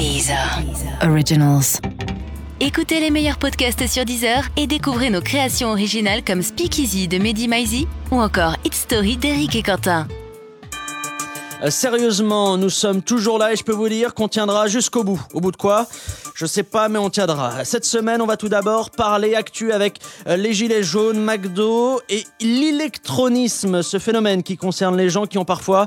Deezer. Originals. Écoutez les meilleurs podcasts sur Deezer et découvrez nos créations originales comme Speakeasy de Mehdi Maizi ou encore It's Story d'Eric et Quentin. Euh, sérieusement, nous sommes toujours là et je peux vous dire qu'on tiendra jusqu'au bout. Au bout de quoi? Je sais pas, mais on tiendra. Cette semaine, on va tout d'abord parler actu avec euh, les gilets jaunes, McDo et l'électronisme, ce phénomène qui concerne les gens qui ont parfois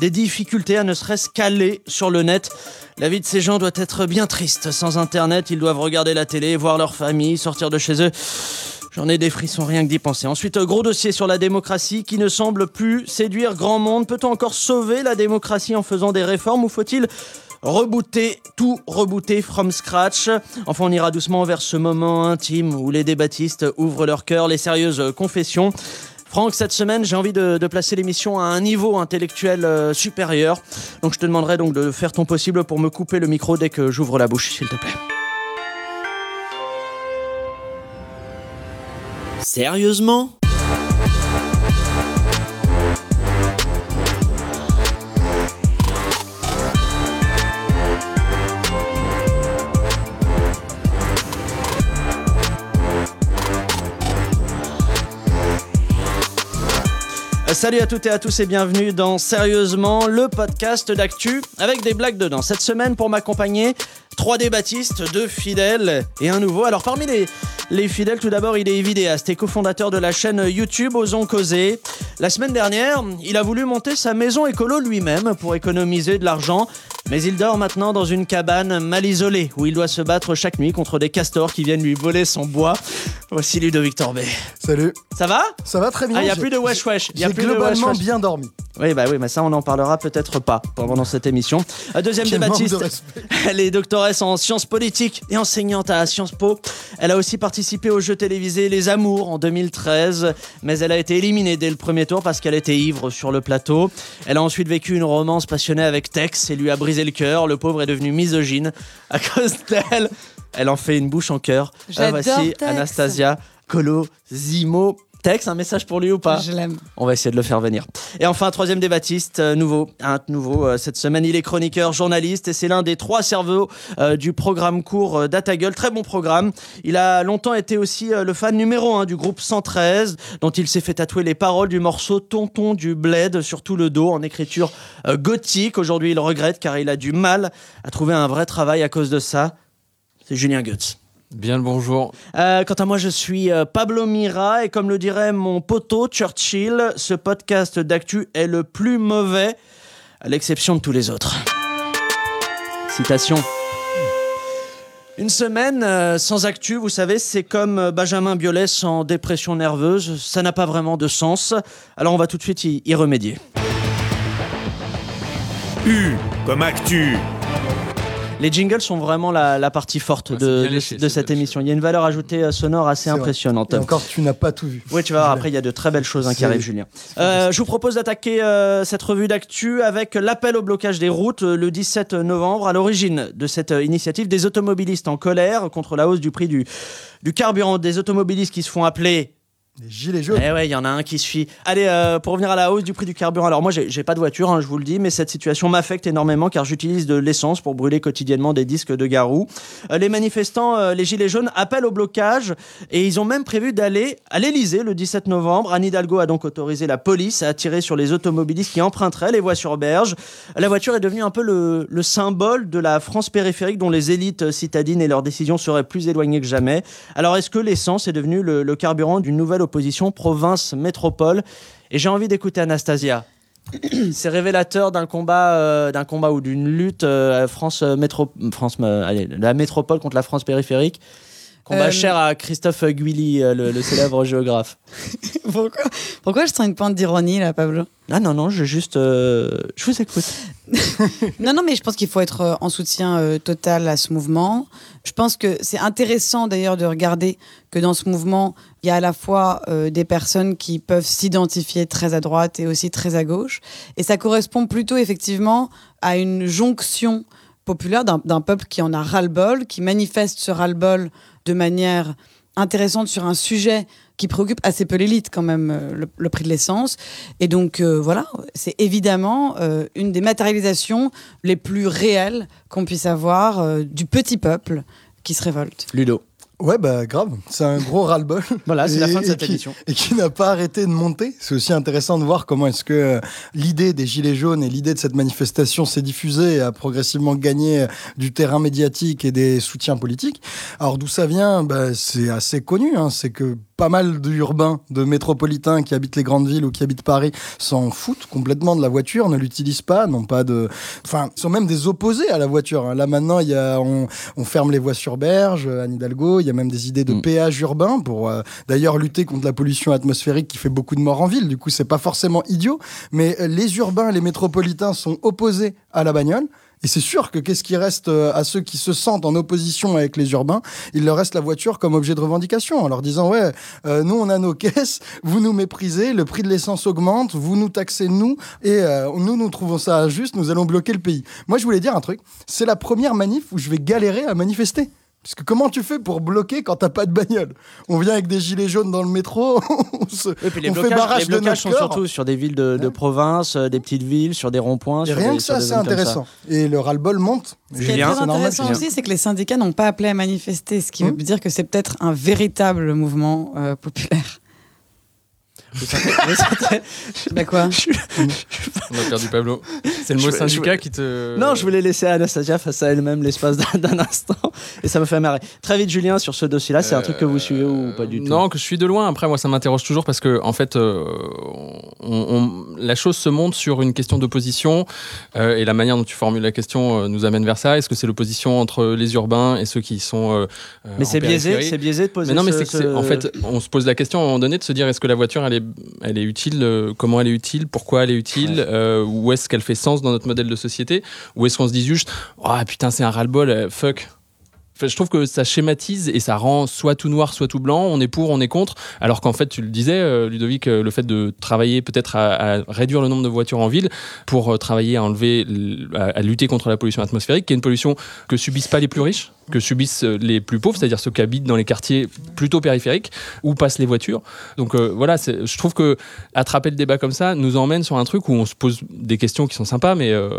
des difficultés à ne serait-ce qu'aller sur le net. La vie de ces gens doit être bien triste. Sans Internet, ils doivent regarder la télé, voir leur famille, sortir de chez eux. J'en ai des frissons rien que d'y penser. Ensuite, gros dossier sur la démocratie qui ne semble plus séduire grand monde. Peut-on encore sauver la démocratie en faisant des réformes ou faut-il rebooter, tout rebooter from scratch? Enfin, on ira doucement vers ce moment intime où les débattistes ouvrent leur cœur, les sérieuses confessions. Franck, cette semaine, j'ai envie de, placer l'émission à un niveau intellectuel euh, supérieur. Donc, je te demanderai donc de faire ton possible pour me couper le micro dès que j'ouvre la bouche, s'il te plaît. Sérieusement? Salut à toutes et à tous et bienvenue dans Sérieusement, le podcast d'actu avec des blagues dedans. Cette semaine, pour m'accompagner, trois débattistes, deux fidèles et un nouveau. Alors parmi les, les fidèles, tout d'abord, il est vidéaste et cofondateur de la chaîne YouTube Osons Causer. La semaine dernière, il a voulu monter sa maison écolo lui-même pour économiser de l'argent. Mais il dort maintenant dans une cabane mal isolée où il doit se battre chaque nuit contre des castors qui viennent lui voler son bois. Voici Ludovic Torbet. Salut. Ça va? Ça va très bien. Ah, il n'y a plus de wesh wesh. Il y a plus de wesh globalement wesh. bien dormi. Oui, bah oui, mais ça, on n'en parlera peut-être pas pendant cette émission. Euh, Deuxième de débattiste, respect. elle est doctoresse en sciences politiques et enseignante à Sciences Po. Elle a aussi participé au jeu télévisé Les Amours en 2013, mais elle a été éliminée dès le premier tour parce qu'elle était ivre sur le plateau. Elle a ensuite vécu une romance passionnée avec Tex et lui a brisé le cœur. Le pauvre est devenu misogyne à cause d'elle. Elle en fait une bouche en cœur. Euh, J'adore voici Tex. Anastasia Colosimo. Tex, un message pour lui ou pas Je l'aime. on va essayer de le faire venir. Et enfin, troisième débattiste, euh, nouveau, un nouveau euh, cette semaine. Il est chroniqueur, journaliste et c'est l'un des trois cerveaux euh, du programme court euh, Data Gueule. Très bon programme. Il a longtemps été aussi le fan numéro un du groupe 113, dont il s'est fait tatouer les paroles du morceau Tonton du Bled sur tout le dos en écriture gothique. Aujourd'hui, il regrette car il a du mal à trouver un vrai travail à cause de ça. C'est Julien Goetz. Bien le bonjour. Euh, quant à moi, je suis euh, Pablo Mira et comme le dirait mon poteau Churchill, ce podcast d'actu est le plus mauvais, à l'exception de tous les autres. Citation. Une semaine euh, sans actu, vous savez, c'est comme Benjamin Biolay sans dépression nerveuse, ça n'a pas vraiment de sens. Alors on va tout de suite y, y remédier. U comme actu. Les jingles sont vraiment la, la partie forte Ouais, de, léché, cette émission. Il y a une valeur ajoutée euh, sonore assez impressionnante. Et encore, tu n'as pas tout vu. Oui, tu vas voir, après, il y a de très belles choses hein, qui arrivent, Julien. Euh, je vous propose d'attaquer euh, cette revue d'actu avec l'appel au blocage des routes le 17 novembre. À l'origine de cette initiative, des automobilistes en colère contre la hausse du prix du, du carburant. Des automobilistes qui se font appeler Les gilets jaunes. eh ouais, il y en a un qui suit. Allez, euh, pour revenir à la hausse du prix du carburant. Alors moi, j'ai pas de voiture, hein, je vous le dis, mais cette situation m'affecte énormément car j'utilise de l'essence pour brûler quotidiennement des disques de Garou. Euh, les manifestants, euh, les gilets jaunes, appellent au blocage et ils ont même prévu d'aller à l'Elysée le 17 novembre. Anne Hidalgo a donc autorisé la police à tirer sur les automobilistes qui emprunteraient les voies sur berge. La voiture est devenue un peu le, le symbole de la France périphérique dont les élites citadines et leurs décisions seraient plus éloignées que jamais. Alors est-ce que l'essence est devenue le, le carburant d'une nouvelle opposition province-métropole Et j'ai envie d'écouter Anastasia. C'est révélateur d'un combat, euh, d'un combat ou d'une lutte euh, France euh, métro, France, allez, la métropole contre la France périphérique. Combat Euh, cher à Christophe Guilly, le, le célèbre géographe. Pourquoi, pourquoi je sens une pointe d'ironie là, Pablo? Ah non non, je juste, euh, je vous écoute. Non, non, mais je pense qu'il faut être en soutien euh, total à ce mouvement. Je pense que c'est intéressant d'ailleurs de regarder que dans ce mouvement, il y a à la fois euh, des personnes qui peuvent s'identifier très à droite et aussi très à gauche. Et ça correspond plutôt effectivement à une jonction populaire d'un peuple qui en a ras-le-bol, qui manifeste ce ras-le-bol de manière intéressante sur un sujet qui préoccupe assez peu l'élite quand même, euh, le, le prix de l'essence. Et donc euh, voilà, c'est évidemment euh, une des matérialisations les plus réelles qu'on puisse avoir euh, du petit peuple qui se révolte. Ludo. Ouais, bah grave. C'est un gros ras-le-bol. Voilà, c'est la fin de cette et qui- émission. Et qui n'a pas arrêté de monter. C'est aussi intéressant de voir comment est-ce que euh, l'idée des Gilets jaunes et l'idée de cette manifestation s'est diffusée et a progressivement gagné euh, du terrain médiatique et des soutiens politiques. Alors d'où ça vient? Bah, C'est assez connu. hein. C'est que pas mal d'urbains, de métropolitains qui habitent les grandes villes ou qui habitent Paris s'en foutent complètement de la voiture, ne l'utilisent pas, n'ont pas de... Enfin, sont même des opposés à la voiture. hein. Là maintenant, il y a, on, on ferme les voies sur berge, euh, Anne Hidalgo, il y a même des idées de Mm. péage urbain pour euh, d'ailleurs lutter contre la pollution atmosphérique qui fait beaucoup de morts en ville. Du coup, c'est pas forcément idiot, mais euh, les urbains, les métropolitains sont opposés à la bagnole. Et c'est sûr que qu'est-ce qui reste euh, à ceux qui se sentent en opposition avec les urbains Il leur reste la voiture comme objet de revendication, en leur disant ouais, euh, nous on a nos caisses, vous nous méprisez, le prix de l'essence augmente, vous nous taxez nous, et euh, nous nous trouvons ça injuste, nous allons bloquer le pays. Moi je voulais dire un truc, c'est la première manif où je vais galérer à manifester. Parce que comment tu fais pour bloquer quand t'as pas de bagnole? On vient avec des gilets jaunes dans le métro, on, se- Et puis les on fait blocages, barrage les de sont notre corps. surtout sur des villes de, province, euh, des petites villes, sur des ronds-points. Et sur rien des- que ça, c'est ça. intéressant. Et le ras-le-bol monte. Ce qui est très normal, intéressant Julien. aussi, c'est que les syndicats n'ont pas appelé à manifester, ce qui veut Mmh. dire que c'est peut-être un véritable mouvement euh, populaire. Vous sentez- vous sentez- Bah quoi On a perdu Pablo. C'est le mot syndicat qui te. Non, je voulais laisser Anastasia face à elle-même l'espace d'un- instant. Et ça me fait marrer. Très vite, Julien, sur ce dossier-là, c'est un truc que vous suivez ou pas du tout Euh, Non, que je suis de loin. Après, moi, ça m'interroge toujours parce que, en fait, euh, on- on- la chose se monte sur une question d'opposition euh, et la manière dont tu formules la question euh, nous amène vers ça. Est-ce que c'est l'opposition entre les urbains et ceux qui sont. euh, euh, Mais c'est biaisé, c'est biaisé de poser Mais non, mais ce- c'est que c'est- ce- en fait, on se pose la question à un moment donné de se dire est-ce que la voiture elle est, elle est utile, euh, comment elle est utile, pourquoi elle est utile, Ouais. euh, où est-ce qu'elle fait sens dans notre modèle de société, ou est-ce qu'on se dit juste ah putain c'est un ras-le-bol, euh, fuck. Enfin, je trouve que ça schématise et ça rend soit tout noir, soit tout blanc. On est pour, on est contre. Alors qu'en fait, tu le disais, Ludovic, le fait de travailler peut-être à, à réduire le nombre de voitures en ville pour travailler à enlever, à lutter contre la pollution atmosphérique, qui est une pollution que subissent pas les plus riches, que subissent euh, les plus pauvres, c'est-à-dire ceux qui habitent dans les quartiers plutôt périphériques où passent les voitures. Donc euh, voilà, je trouve que attraper le débat comme ça nous emmène sur un truc où on se pose des questions qui sont sympas, mais euh,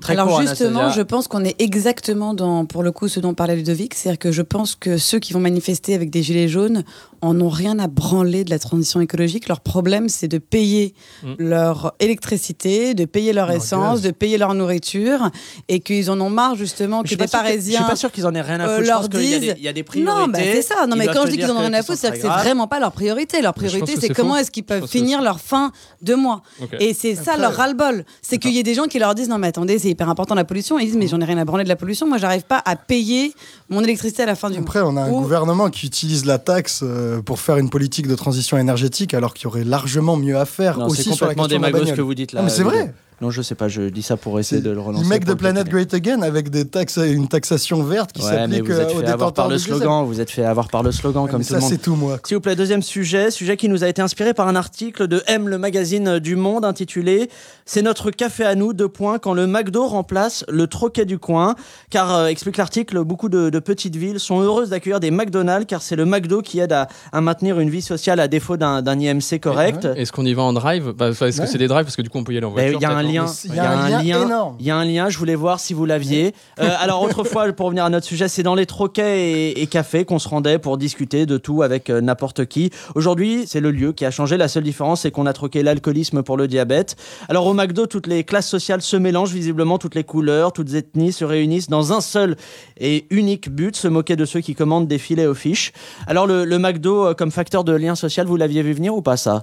Très Alors court, justement, Anastasia. je pense qu'on est exactement dans, pour le coup, ce dont parlait Ludovic, c'est-à-dire que je pense que ceux qui vont manifester avec des gilets jaunes en ont rien à branler de la transition écologique. Leur problème, c'est de payer Mm. leur électricité, de payer leur essence, de payer leur nourriture, et qu'ils en ont marre justement que des pas sûr que- Je Parisiens suis pas sûr qu'ils en aient rien à euh, foutre. Je leur pense disent- il y a des priorités. Non, bah, c'est ça. Non, mais quand je dis qu'ils en ont rien à foutre, ce c'est que c'est vraiment pas leur priorité. Leur priorité, c'est comment est-ce qu'ils peuvent finir leur fin de mois. Et c'est ça leur ras-le-bol. C'est qu'il y a des gens qui leur disent non mais attendez c'est hyper important la pollution. Ils disent mais j'en ai rien à branler de la pollution. Moi j'arrive pas à payer mon électricité à la fin du mois. Après, on a un Ou- gouvernement qui utilise la taxe euh, pour faire une politique de transition énergétique, alors qu'il y aurait largement mieux à faire Non, aussi sur la question de la démagogue ce bagnole. que vous dites là. Non, mais c'est vrai. Non, je sais pas, je dis ça pour essayer de le relancer. Ils make pour the le planet great again avec des taxes, une taxation verte qui Ouais, s'applique vous êtes euh, aux fait avoir par détenteurs le de slogan. Vous êtes fait avoir par le slogan Ouais, comme tout ça, le monde. c'est tout, moi. S'il vous plaît, deuxième sujet, sujet qui nous a été inspiré par un article de M, le magazine du Monde, intitulé C'est notre café à nous, deux points, quand le McDo remplace le troquet du coin. Car, euh, explique l'article, beaucoup de, de petites villes sont heureuses d'accueillir des McDonald's, car c'est le McDo qui aide à, à maintenir une vie sociale à défaut d'un IMC correct. Est-ce qu'on y va en drive? Bah, Est-ce Ouais. que c'est des drives? Parce que du coup, on peut y aller en Ben, voiture. Il lien, Il y a un lien énorme. Il y a un lien, je voulais voir si vous l'aviez. Euh, alors autrefois, pour revenir à notre sujet, c'est dans les troquets et, et cafés qu'on se rendait pour discuter de tout avec euh, n'importe qui. Aujourd'hui, c'est le lieu qui a changé. La seule différence, c'est qu'on a troqué l'alcoolisme pour le diabète. Alors au McDo, toutes les classes sociales se mélangent, visiblement toutes les couleurs, toutes ethnies se réunissent dans un seul et unique but, se moquer de ceux qui commandent des filets aux fiches. Alors le, le McDo euh, comme facteur de lien social, vous l'aviez vu venir ou pas ça?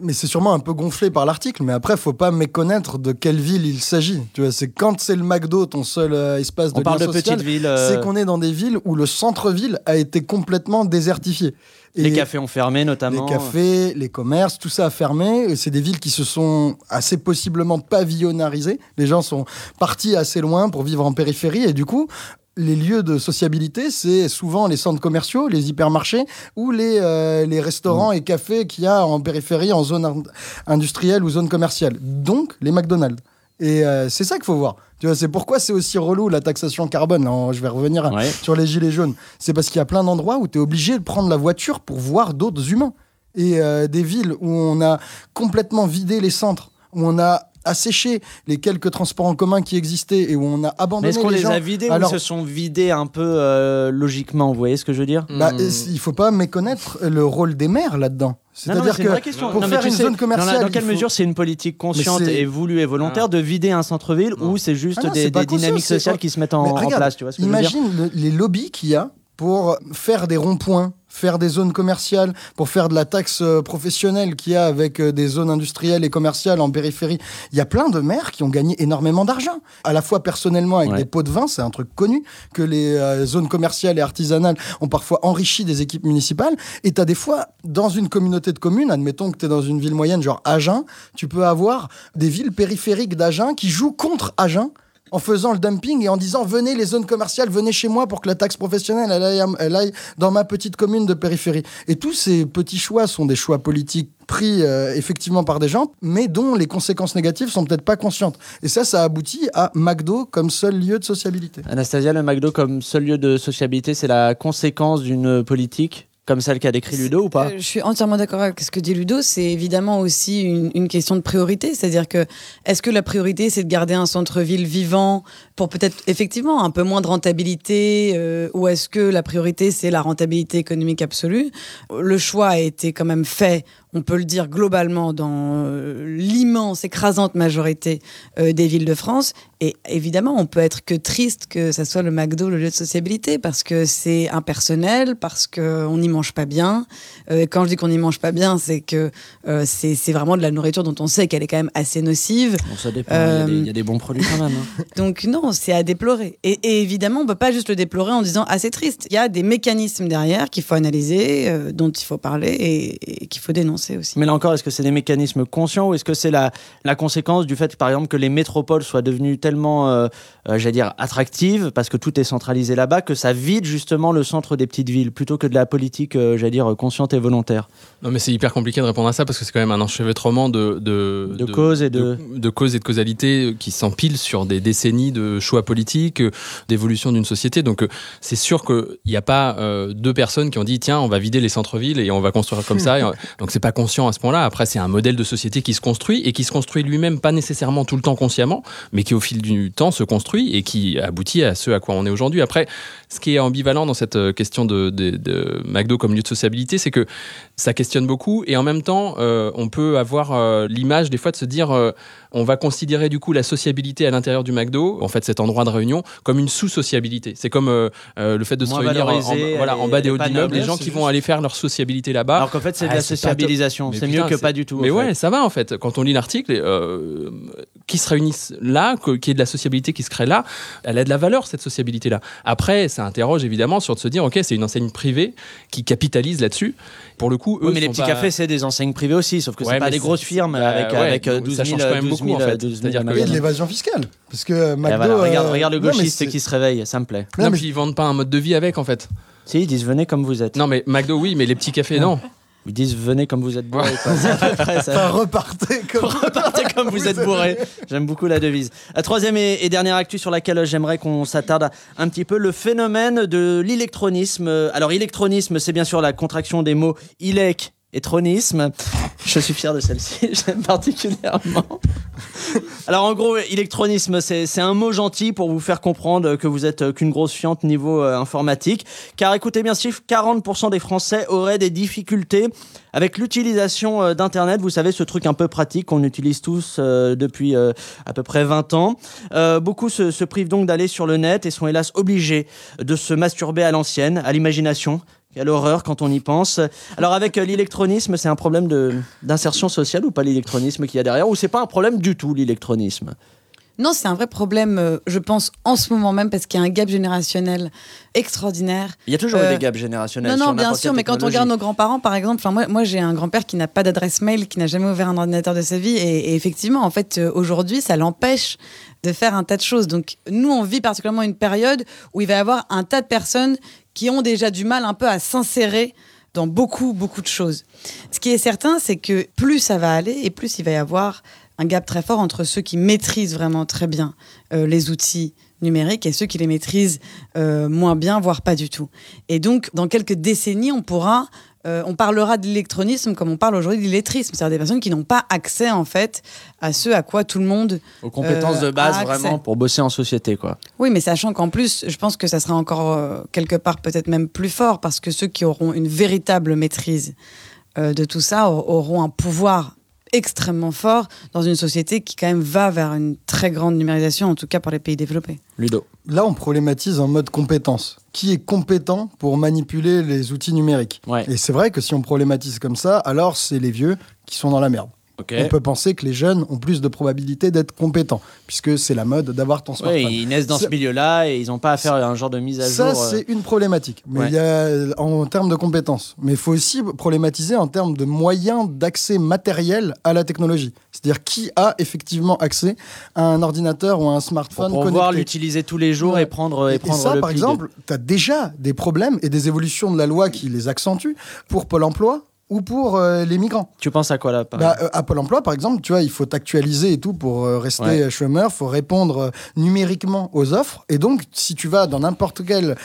Mais c'est sûrement un peu gonflé par l'article, mais après, faut pas méconnaître de quelle ville il s'agit. Tu vois, c'est quand c'est le McDo, ton seul euh, espace de On parle de social, petites villes. euh, c'est qu'on est dans des villes où le centre-ville a été complètement désertifié. Et les cafés ont fermé notamment. Les cafés, les commerces, tout ça a fermé. C'est des villes qui se sont assez possiblement pavillonnarisées. Les gens sont partis assez loin pour vivre en périphérie. Et du coup, les lieux de sociabilité, c'est souvent les centres commerciaux, les hypermarchés ou les, euh, les restaurants et cafés qu'il y a en périphérie, en zone in- industrielle ou zone commerciale. Donc, les McDonald's. Et euh, c'est ça qu'il faut voir. Tu vois, c'est pourquoi c'est aussi relou la taxation carbone. Là, je vais revenir Ouais. sur les gilets jaunes. C'est parce qu'il y a plein d'endroits où tu es obligé de prendre la voiture pour voir d'autres humains. et euh, des villes où on a complètement vidé les centres, où on a asséché les quelques transports en commun qui existaient et où on a abandonné est-ce qu'on les les gens. a vidés Alors- ou ils se sont vidés un peu euh, logiquement Vous voyez ce que je veux dire Bah, euh, il faut pas méconnaître le rôle des maires là-dedans. C'est-à-dire que pour Non, faire une sais, zone dans, commerciale, la- dans quelle faut- mesure c'est une politique consciente et voulue et volontaire de vider un centre-ville ou c'est juste Ah non, des, dynamiques sociales qui se mettent en, regarde, place Tu vois ce que je veux dire Imagine le- les lobbies qu'il y a pour faire des ronds-points, faire des zones commerciales, pour faire de la taxe euh, professionnelle qu'il y a avec euh, des zones industrielles et commerciales en périphérie. Il y a plein de maires qui ont gagné énormément d'argent. À la fois personnellement avec Ouais. des pots de vin, c'est un truc connu, que les euh, zones commerciales et artisanales ont parfois enrichi des équipes municipales. Et tu as des fois, dans une communauté de communes, admettons que tu es dans une ville moyenne, genre Agen, tu peux avoir des villes périphériques d'Agen qui jouent contre Agen en faisant le dumping et en disant venez les zones commerciales, venez chez moi pour que la taxe professionnelle elle aille, aille dans ma petite commune de périphérie. Et tous ces petits choix sont des choix politiques pris euh, effectivement par des gens, mais dont les conséquences négatives sont peut-être pas conscientes. Et ça, ça aboutit à McDo comme seul lieu de sociabilité. Anastasia, le McDo comme seul lieu de sociabilité, c'est la conséquence d'une politique comme celle qu'a décrit Ludo ou pas Euh, Je suis entièrement d'accord avec ce que dit Ludo. C'est évidemment aussi une, question de priorité. C'est-à-dire que est-ce que la priorité, c'est de garder un centre-ville vivant pour peut-être effectivement un peu moins de rentabilité euh, ou est-ce que la priorité, c'est la rentabilité économique absolue? Le choix a été quand même fait, on peut le dire globalement, dans euh, l'immense, écrasante majorité euh, des villes de France. Et évidemment, on peut être que triste que ça soit le McDo le lieu de sociabilité parce que c'est impersonnel, parce qu'on n'y mange pas bien. Euh, et quand je dis qu'on n'y mange pas bien, c'est que euh, c'est vraiment de la nourriture dont on sait qu'elle est quand même assez nocive. Bon, ça dépend, il y a des- il y, a des bons produits quand même. hein. Donc non, c'est à déplorer. Et, et évidemment, on peut pas juste le déplorer en disant ah c'est triste. Il y a des mécanismes derrière qu'il faut analyser, dont il faut parler et, et qu'il faut dénoncer Mais là encore, est-ce que c'est des mécanismes conscients ou est-ce que c'est la, la conséquence du fait, par exemple, que les métropoles soient devenues tellement, euh, euh, j'allais dire, attractives, parce que tout est centralisé là-bas, que ça vide justement le centre des petites villes, plutôt que de la politique, euh, j'allais dire, consciente et volontaire Non, mais c'est hyper compliqué de répondre à ça parce que c'est quand même un enchevêtrement de, de, De causes et de- de causes et de causalité qui s'empilent sur des décennies de choix politiques, euh, d'évolution d'une société. Donc, c'est sûr qu'il n'y a pas deux personnes qui ont dit tiens, on va vider les centres-villes et on va construire comme ça. Donc, c'est pas conscient à ce point-là. Après, c'est un modèle de société qui se construit et qui se construit lui-même, pas nécessairement tout le temps consciemment, mais qui au fil du temps se construit et qui aboutit à ce à quoi on est aujourd'hui. Après, ce qui est ambivalent dans cette euh, question de, de, de McDo comme lieu de sociabilité, c'est que ça questionne beaucoup et en même temps, euh, on peut avoir euh, l'image des fois de se dire euh, on va considérer du coup la sociabilité à l'intérieur du McDo, en fait cet endroit de réunion, comme une sous-sociabilité. C'est comme le fait de se réunir en, voilà, bas des pas d'immeubles, les gens qui vont aller faire leur sociabilité là-bas. Alors qu'en fait, c'est de ah, la sociabilisation. C'est mieux que pas du tout. Mais ouais, fait. ça va en fait. Quand on lit l'article, qui se réunissent là, qu'il y ait de la sociabilité qui se crée là, elle a de la valeur cette sociabilité-là. Après, ça interroge évidemment sur de se dire, ok, c'est une enseigne privée qui capitalise là-dessus. Pour le coup, eux, Oui, mais les petits pas- cafés, c'est des enseignes privées aussi, sauf que Ouais, c'est pas des grosses firmes bah, avec, ouais, avec euh, donc 12 ça 000, change quand même 12 000, beaucoup, en fait. 12 000 C'est-à-dire que- Et de l'évasion fiscale. Parce que Et McDo. voilà, regarde, euh, regarde le gauchiste qui se réveille, ça me plaît. Non, Non, mais puis ils vendent pas un mode de vie avec en fait. Si, ils disent venez comme vous êtes. Non, mais McDo, oui, mais les petits cafés, non. Ils disent venez comme vous êtes bourré. quoi. C'est à peu près ça. Enfin, repartez comme. Repartez comme vous êtes bourré. J'aime beaucoup la devise. La troisième et, et dernière actu sur laquelle j'aimerais qu'on s'attarde un petit peu, le phénomène de l'électronisme. Alors, électronisme, c'est bien sûr la contraction des mots ilec et. Je suis fier de celle-ci, j'aime particulièrement. Alors en gros, électronisme, c'est un mot gentil pour vous faire comprendre que vous êtes euh, qu'une grosse fiante niveau euh, informatique. Car écoutez bien chiffre, 40% des Français auraient des difficultés avec l'utilisation euh, d'Internet. Vous savez, ce truc un peu pratique qu'on utilise tous depuis à peu près 20 ans. Beaucoup se privent donc d'aller sur le net et sont hélas obligés de se masturber à l'ancienne, à l'imagination. Quelle horreur quand on y pense. Alors avec euh, l'électronisme, c'est un problème d'insertion sociale ou pas l'électronisme qu'il y a derrière Ou c'est pas un problème du tout l'électronisme? Non, c'est un vrai problème, euh, je pense, en ce moment même, parce qu'il y a un gap générationnel extraordinaire. Il y a toujours eu Euh, des gaps générationnels. Non, sur non, bien sûr, mais quand on regarde nos grands-parents, par exemple, moi, moi j'ai un grand-père qui n'a pas d'adresse mail, qui n'a jamais ouvert un ordinateur de sa vie, et, et effectivement, en fait, euh, aujourd'hui, ça l'empêche de faire un tas de choses. Donc, nous, on vit particulièrement une période où il va y avoir un tas de personnes qui ont déjà du mal un peu à s'insérer dans beaucoup, beaucoup de choses. Ce qui est certain, c'est que plus ça va aller, et plus il va y avoir un gap très fort entre ceux qui maîtrisent vraiment très bien euh, les outils numériques et ceux qui les maîtrisent euh, moins bien, voire pas du tout. Et donc, dans quelques décennies, on pourra euh, on parlera de l'électronisme comme on parle aujourd'hui de l'illettrisme, c'est-à-dire des personnes qui n'ont pas accès en fait à ce à quoi tout le monde. Aux compétences Euh, de base a accès. vraiment pour bosser en société quoi. Oui, mais sachant qu'en plus, je pense que ça sera encore euh, quelque part peut-être même plus fort parce que ceux qui auront une véritable maîtrise euh, de tout ça aur- auront un pouvoir extrêmement fort dans une société qui quand même va vers une très grande numérisation, en tout cas pour les pays développés. Ludo. Là, on problématise en mode compétence. Qui est compétent pour manipuler les outils numériques? Ouais. Et c'est vrai que si on problématise comme ça, alors c'est les vieux qui sont dans la merde. On peut penser que les jeunes ont plus de probabilité d'être compétents, puisque c'est la mode d'avoir ton smartphone. Oui, ils naissent dans ce Ça- milieu-là et ils n'ont pas à faire un genre de mise à Ça, jour. euh, c'est une problématique. Mais Ouais. il y a en termes de compétences. Mais il faut aussi problématiser en termes de moyens d'accès matériel à la technologie. C'est-à-dire qui a effectivement accès à un ordinateur ou à un pour smartphone pouvoir connecté. l'utiliser tous les jours Ouais. et prendre, et Et, prendre ça, le par pli de- exemple, tu as déjà des problèmes et des évolutions de la loi qui les accentuent pour Pôle emploi ou pour euh, les migrants. Tu penses à quoi là Bah, euh, à Pôle emploi, par exemple, tu vois, il faut actualiser et tout pour euh, rester Ouais. chômeur, faut répondre numériquement aux offres. Et donc, si tu vas dans n'importe quel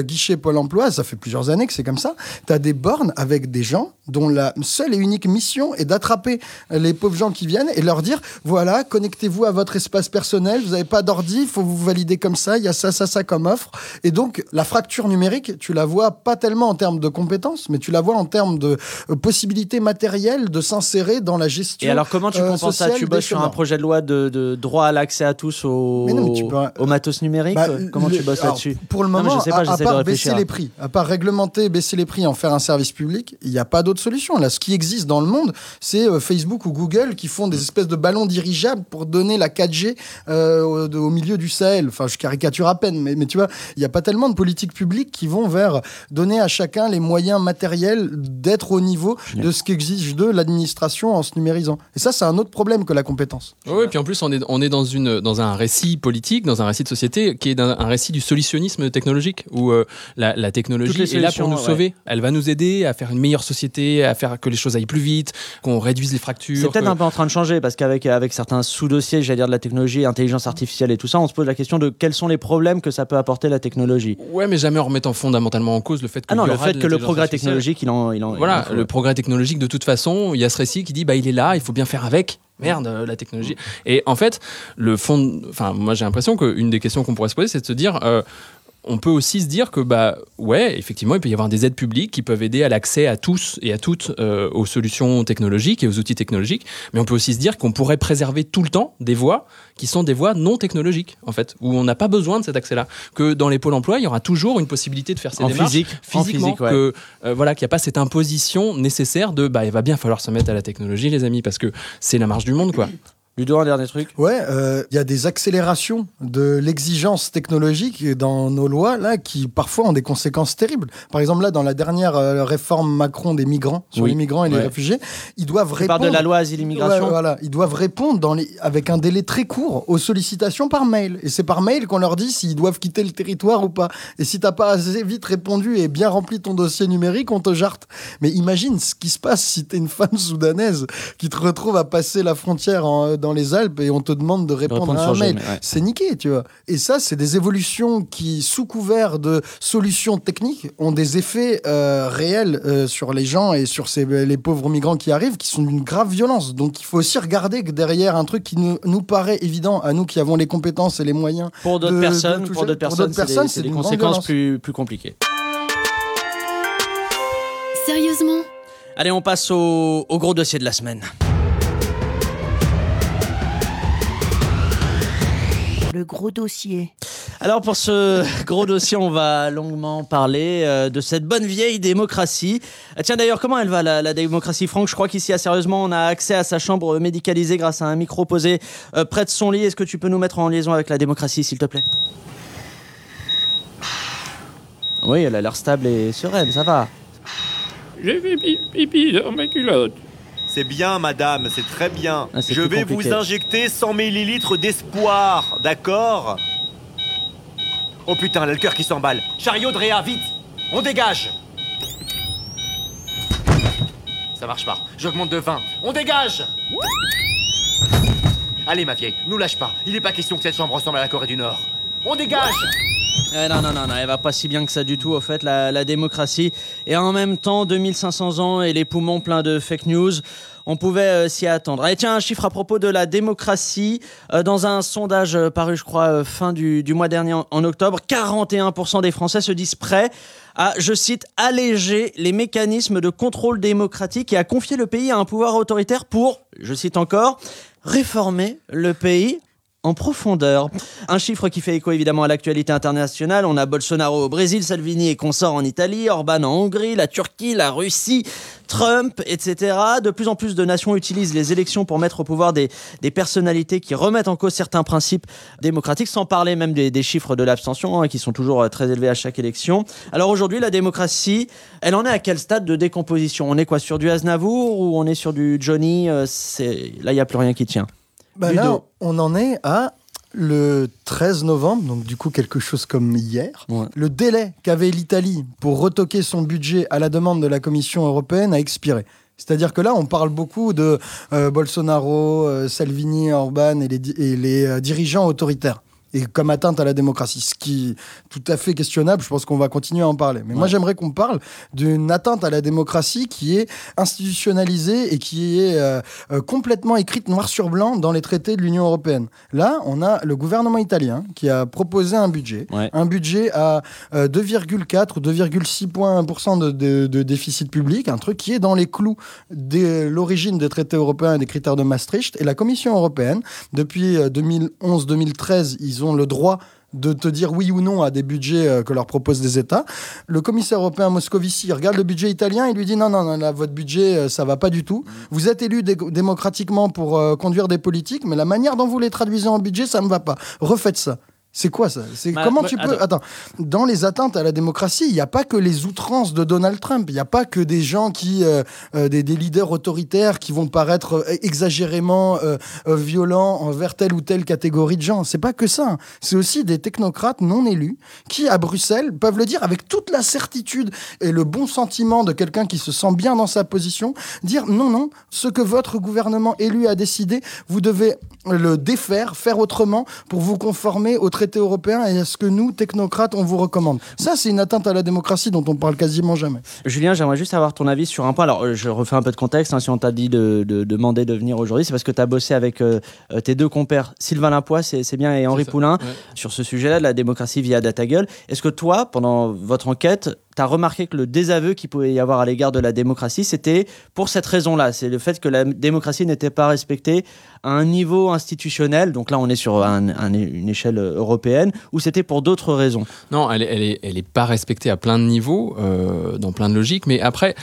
guichet Pôle emploi, ça fait plusieurs années que c'est comme ça, tu as des bornes avec des gens dont la seule et unique mission est d'attraper les pauvres gens qui viennent et leur dire voilà, connectez-vous à votre espace personnel, vous n'avez pas d'ordi, il faut vous valider comme ça, il y a ça, ça, ça comme offre. Et donc, la fracture numérique, tu la vois pas tellement en termes de compétences, mais tu la vois en termes de euh, possibilités matérielles de s'insérer dans la gestion. Et alors comment tu euh, compenses ça? Tu bosses sur un projet de loi de, de droit à l'accès à tous au, Mais non, mais tu peux- au matos numérique? Bah, Comment le- tu bosses là-dessus? Pour le Non, moment, je sais pas, à- à, j'essaie de part baisser les prix, à part réglementer, baisser les prix, en faire un service public, il n'y a pas d'autre solution. Là, ce qui existe dans le monde, c'est euh, Facebook ou Google qui font des espèces de ballons dirigeables pour donner la 4G euh, au, milieu du Sahel. Enfin, je caricature à peine, mais, mais tu vois, il n'y a pas tellement de politiques publiques qui vont vers donner à chacun les moyens matériels d'être au niveau de ce qu'exige de l'administration en se numérisant. Et ça, c'est un autre problème que la compétence. Oui, puis en plus, on est, on est dans, une, dans un récit politique, dans un récit de société qui est un récit du solutionnisme technologique, où euh, la, technologie est là pour nous ouais. sauver. Elle va nous aider à faire une meilleure société, à faire que les choses aillent plus vite, qu'on réduise les fractures. C'est peut-être que- un peu en train de changer parce qu'avec avec certains sous-dossiers, j'allais dire de la technologie, intelligence artificielle et tout ça, on se pose la question de quels sont les problèmes que ça peut apporter la technologie. Ouais, mais jamais en remettant fondamentalement en cause le fait que Ah non, le fait que le progrès technologique, il en, il en il en. Le progrès technologique, de toute façon, il y a ce récit qui dit bah il est là, il faut bien faire avec. Merde, euh, la technologie. Et en fait, le fond, enfin, moi j'ai l'impression qu'une des questions qu'on pourrait se poser, c'est de se dire, euh, on peut aussi se dire que bah ouais, effectivement, il peut y avoir des aides publiques qui peuvent aider à l'accès à tous et à toutes euh, aux solutions technologiques et aux outils technologiques, mais on peut aussi se dire qu'on pourrait préserver tout le temps des voies qui sont des voies non technologiques en fait, où on n'a pas besoin de cet accès-là. Que dans les pôles emploi, il y aura toujours une possibilité de faire ces en démarches physique, en physiquement physique, ouais. que euh, voilà qu'il n'y a pas cette imposition nécessaire de bah il va bien falloir se mettre à la technologie les amis parce que c'est la marche du monde quoi. Ludo, un dernier truc? Ouais, euh, il y a des accélérations de l'exigence technologique dans nos lois là qui parfois ont des conséquences terribles. Par exemple là, dans la dernière euh, réforme Macron des migrants sur Oui. les migrants et les réfugiés, ils doivent Tu répondre. de la loi asile-immigration Ouais, voilà, ils doivent répondre dans les... avec un délai très court aux sollicitations par mail. Et c'est par mail qu'on leur dit s'ils doivent quitter le territoire ou pas. Et si t'as pas assez vite répondu et bien rempli ton dossier numérique, on te jarte. Mais imagine ce qui se passe si t'es une femme soudanaise qui te retrouve à passer la frontière en- dans les Alpes et on te demande de répondre, répondre à un mail. Ouais. C'est niqué, tu vois. Et ça, c'est des évolutions qui, sous couvert de solutions techniques, ont des effets euh, réels euh, sur les gens et sur ces, les pauvres migrants qui arrivent, qui sont d'une grave violence. Donc, il faut aussi regarder que derrière un truc qui nous, nous paraît évident à nous qui avons les compétences et les moyens. Pour d'autres personnes, pour d'autres personnes, c'est des- conséquences plus, plus compliquées. Sérieusement? Allez, on passe au, au gros dossier de la semaine. Le gros dossier. Alors pour ce gros dossier, on va longuement parler euh, de cette bonne vieille démocratie. Ah, tiens d'ailleurs, comment elle va la, la démocratie Franck? Je crois qu'ici à Sérieusement, on a accès à sa chambre médicalisée grâce à un micro posé euh, près de son lit. Est-ce que tu peux nous mettre en liaison avec la démocratie, s'il te plaît? Oui, elle a l'air stable et sereine, ça va. J'ai fait pi- pipi dans ma culotte. C'est bien, madame, c'est très bien. Ah, Je vais compliqué. vous injecter 100 millilitres d'espoir, d'accord Oh putain, là, le cœur qui s'emballe. Chariot de Réa, vite On dégage Ça marche pas. J'augmente de 20. On dégage Allez, ma vieille, nous lâche pas. Il n'est pas question que cette chambre ressemble à la Corée du Nord. On dégage Eh non, non, non, non, elle va pas si bien que ça du tout, au fait, la, démocratie. Et en même temps, 2500 ans et les poumons pleins de fake news. On pouvait euh, s'y attendre. Et tiens, un chiffre à propos de la démocratie. Euh, dans un sondage euh, paru, je crois, fin du, mois dernier, en octobre, 41% des Français se disent prêts à, je cite, alléger les mécanismes de contrôle démocratique et à confier le pays à un pouvoir autoritaire pour, je cite encore, réformer le pays en profondeur. Un chiffre qui fait écho évidemment à l'actualité internationale. On a Bolsonaro au Brésil, Salvini et consorts en Italie, Orban en Hongrie, la Turquie, la Russie, Trump, etc. De plus en plus de nations utilisent les élections pour mettre au pouvoir des, personnalités qui remettent en cause certains principes démocratiques, sans parler même des, des chiffres de l'abstention, hein, qui sont toujours euh, très élevés à chaque élection. Alors aujourd'hui, la démocratie, elle en est à quel stade de décomposition? On est quoi sur du Aznavour ou on est sur du Johnny? Euh, Là, il n'y a plus rien qui tient. Bah là, on en est à le 13 novembre, donc du coup quelque chose comme hier. Ouais. Le délai qu'avait l'Italie pour retoquer son budget à la demande de la Commission européenne a expiré. C'est-à-dire que là, on parle beaucoup de euh, Bolsonaro, euh, Salvini, Orban et les, di- et les euh, dirigeants autoritaires. Et comme atteinte à la démocratie, ce qui est tout à fait questionnable, je pense qu'on va continuer à en parler. Mais moi, j'aimerais qu'on parle d'une atteinte à la démocratie qui est institutionnalisée et qui est euh, euh, complètement écrite noir sur blanc dans les traités de l'Union européenne. Là, on a le gouvernement italien qui a proposé un budget, Ouais. un budget à euh, 2,4 ou 2,6 points pour cent de, de- de déficit public, un truc qui est dans les clous de l'origine des traités européens et des critères de Maastricht. Et la Commission européenne, depuis euh, 2011-2013, ils ont le droit de te dire oui ou non à des budgets euh, que leur proposent des États. Le commissaire européen Moscovici regarde le budget italien et lui dit non, non, non, là, votre budget, euh, ça va pas du tout. Vous êtes élu dé- démocratiquement pour euh, conduire des politiques, mais la manière dont vous les traduisez en budget, ça me va pas. Refaites ça. C'est quoi ça C'est Bah, comment bah, tu peux attends. attends dans les atteintes à la démocratie, il n'y a pas que les outrances de Donald Trump. Il n'y a pas que des gens qui, euh, euh, des, des leaders autoritaires qui vont paraître euh, exagérément euh, violents envers telle ou telle catégorie de gens. C'est pas que ça. C'est aussi des technocrates non élus qui, à Bruxelles, peuvent le dire avec toute la certitude et le bon sentiment de quelqu'un qui se sent bien dans sa position, dire non, non, ce que votre gouvernement élu a décidé, vous devez le défaire, faire autrement pour vous conformer au traité européen et à ce que nous, technocrates, on vous recommande. Ça, c'est une atteinte à la démocratie dont on parle quasiment jamais. Julien, j'aimerais juste avoir ton avis sur un point. Alors, euh, je refais un peu de contexte. hein. si on t'a dit de, de demander de venir aujourd'hui, c'est parce que tu as bossé avec euh, euh, tes deux compères, Sylvain Lapoix, c'est c'est bien, et Henri Poulain, ouais. sur ce sujet-là de la démocratie via DataGull. Est-ce que toi, pendant votre enquête, tu as remarqué que le désaveu qu'il pouvait y avoir à l'égard de la démocratie, c'était pour cette raison-là C'est le fait que la démocratie n'était pas respectée à un niveau institutionnel. Donc là, on est sur un- un- une échelle européenne, ou c'était pour d'autres raisons? Non, elle est, elle est, elle est pas respectée à plein de niveaux, euh, dans plein de logiques. Mais après,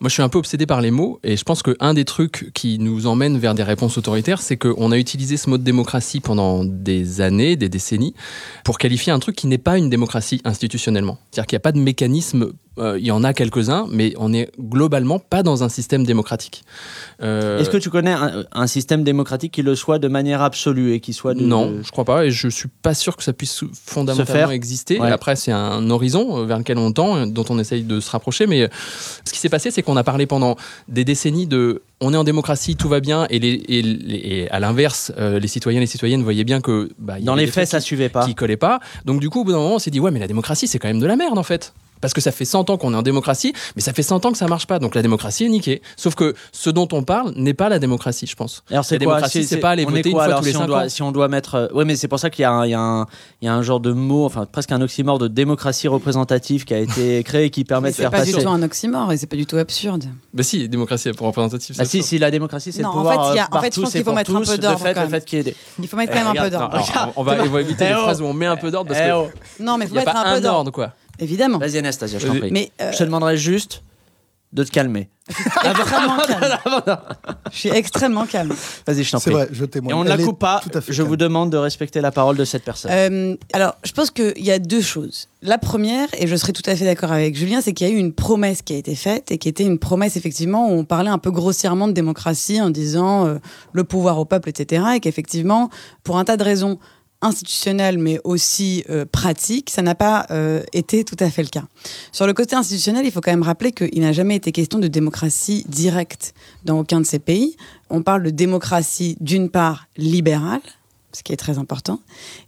moi, je suis un peu obsédé par les mots, et je pense qu'un des trucs qui nous emmène vers des réponses autoritaires, c'est qu'on a utilisé ce mot de démocratie pendant des années, des décennies, pour qualifier un truc qui n'est pas une démocratie institutionnellement. C'est-à-dire qu'il n'y a pas de mécanisme. euh, il y en a quelques-uns, mais on n'est globalement pas dans un système démocratique. Euh, Est-ce que tu connais un, un système démocratique qui le soit de manière absolue et qui soit de, Non, je crois pas, et je suis pas sûr que ça puisse fondamentalement exister. Ouais. Après, c'est un horizon euh, vers lequel on tend, dont on essaye de se rapprocher. Mais ce qui s'est passé, c'est qu'on a parlé pendant des décennies de on est en démocratie, tout va bien, et, les, et, les- et à l'inverse, euh, les citoyens et les citoyennes voyaient bien que bah, y Dans les faits, ça qui, suivait pas. qui collaient pas. Donc du coup, au bout d'un moment, on s'est dit ouais, mais la démocratie, c'est quand même de la merde en fait. Parce que ça fait 100 ans qu'on est en démocratie, mais ça fait 100 ans que ça marche pas. Donc la démocratie est niquée. Sauf que ce dont on parle n'est pas la démocratie, je pense. Alors c'est La quoi démocratie, c'est pas aller on est voter quoi, une fois alors, tous les si on doit, ans Si on doit mettre, euh, ouais, mais c'est pour ça qu'il y, a un- il y, a un- il y a un genre de mot, enfin presque un oxymore de démocratie représentative qui a été créé et qui permet Mais de c'est faire pas passer. du tout un oxymore et c'est pas du tout absurde. Bah si, démocratie représentative. Ah c'est si, si la démocratie c'est Non, le en pouvoir fait, y a- euh, en fait, je pense c'est qu'il faut mettre un tous, peu d'ordre, fait, fait Il faut mettre Eh, quand même un peu d'ordre. on va, éviter Eh les oh. phrases où on met un peu d'ordre parce Eh que oh. Non, mais il faut mettre pas un peu d'ordre. ordre quoi. Évidemment. Vas-y Anastasia, je t'en prie. Mais euh, Je te demanderais juste de te calmer. extrêmement calme. Je suis extrêmement calme. Vas-y, je t'en C'est prie. vrai, je témoigne. Et on ne la coupe pas. tout à fait Je calme. vous demande de respecter la parole de cette personne. Euh, alors, je pense qu'il y a deux choses. La première, et je serais tout à fait d'accord avec Julien, c'est qu'il y a eu une promesse qui a été faite et qui était une promesse effectivement où on parlait un peu grossièrement de démocratie en disant euh, le pouvoir au peuple, etc. Et qu'effectivement, pour un tas de raisons institutionnelles mais aussi euh, pratiques, ça n'a pas euh, été tout à fait le cas. Sur le côté institutionnel, il faut quand même rappeler qu'il n'a jamais été question de démocratie directe dans aucun de ces pays. On parle de démocratie d'une part libérale ce qui est très important,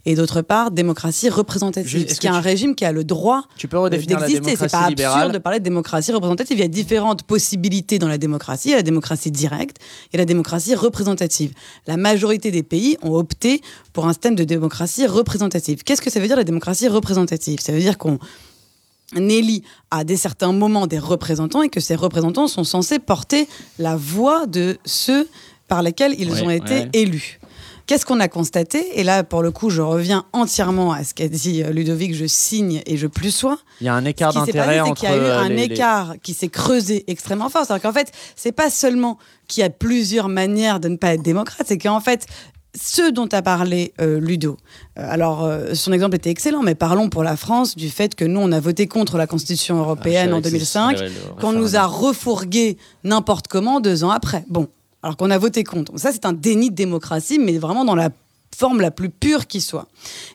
et d'autre part, démocratie représentative, ce qui est un tu- régime qui a le droit Tu peux redéfinir d'exister. C'est pas libérale absurde de parler de démocratie représentative. Il y a différentes possibilités dans la démocratie. Il y a la démocratie directe et la démocratie représentative. La majorité des pays ont opté pour un système de démocratie représentative. Qu'est-ce que ça veut dire la démocratie représentative? Ça veut dire qu'on élit à des certains moments des représentants et que ces représentants sont censés porter la voix de ceux par lesquels ils Ouais, ont été ouais. élus. Qu'est-ce qu'on a constaté? Et là, pour le coup, je reviens entièrement à ce qu'a dit euh, Ludovic, je signe et je plus sois. Il y a un écart Ce d'intérêt entre qu'il y a eu euh, un les- les- écart qui s'est creusé extrêmement fort. C'est-à-dire qu'en fait, c'est pas seulement qu'il y a plusieurs manières de ne pas être démocrate, c'est qu'en fait, ceux dont a parlé euh, Ludo, euh, alors euh, son exemple était excellent, mais parlons pour la France du fait que nous, on a voté contre la Constitution européenne Ah, en savais que 2005, c'est- le qu'on nous a refourgué n'importe comment deux ans après. Bon, alors qu'on a voté contre. Ça, c'est un déni de démocratie, mais vraiment dans la forme la plus pure qui soit.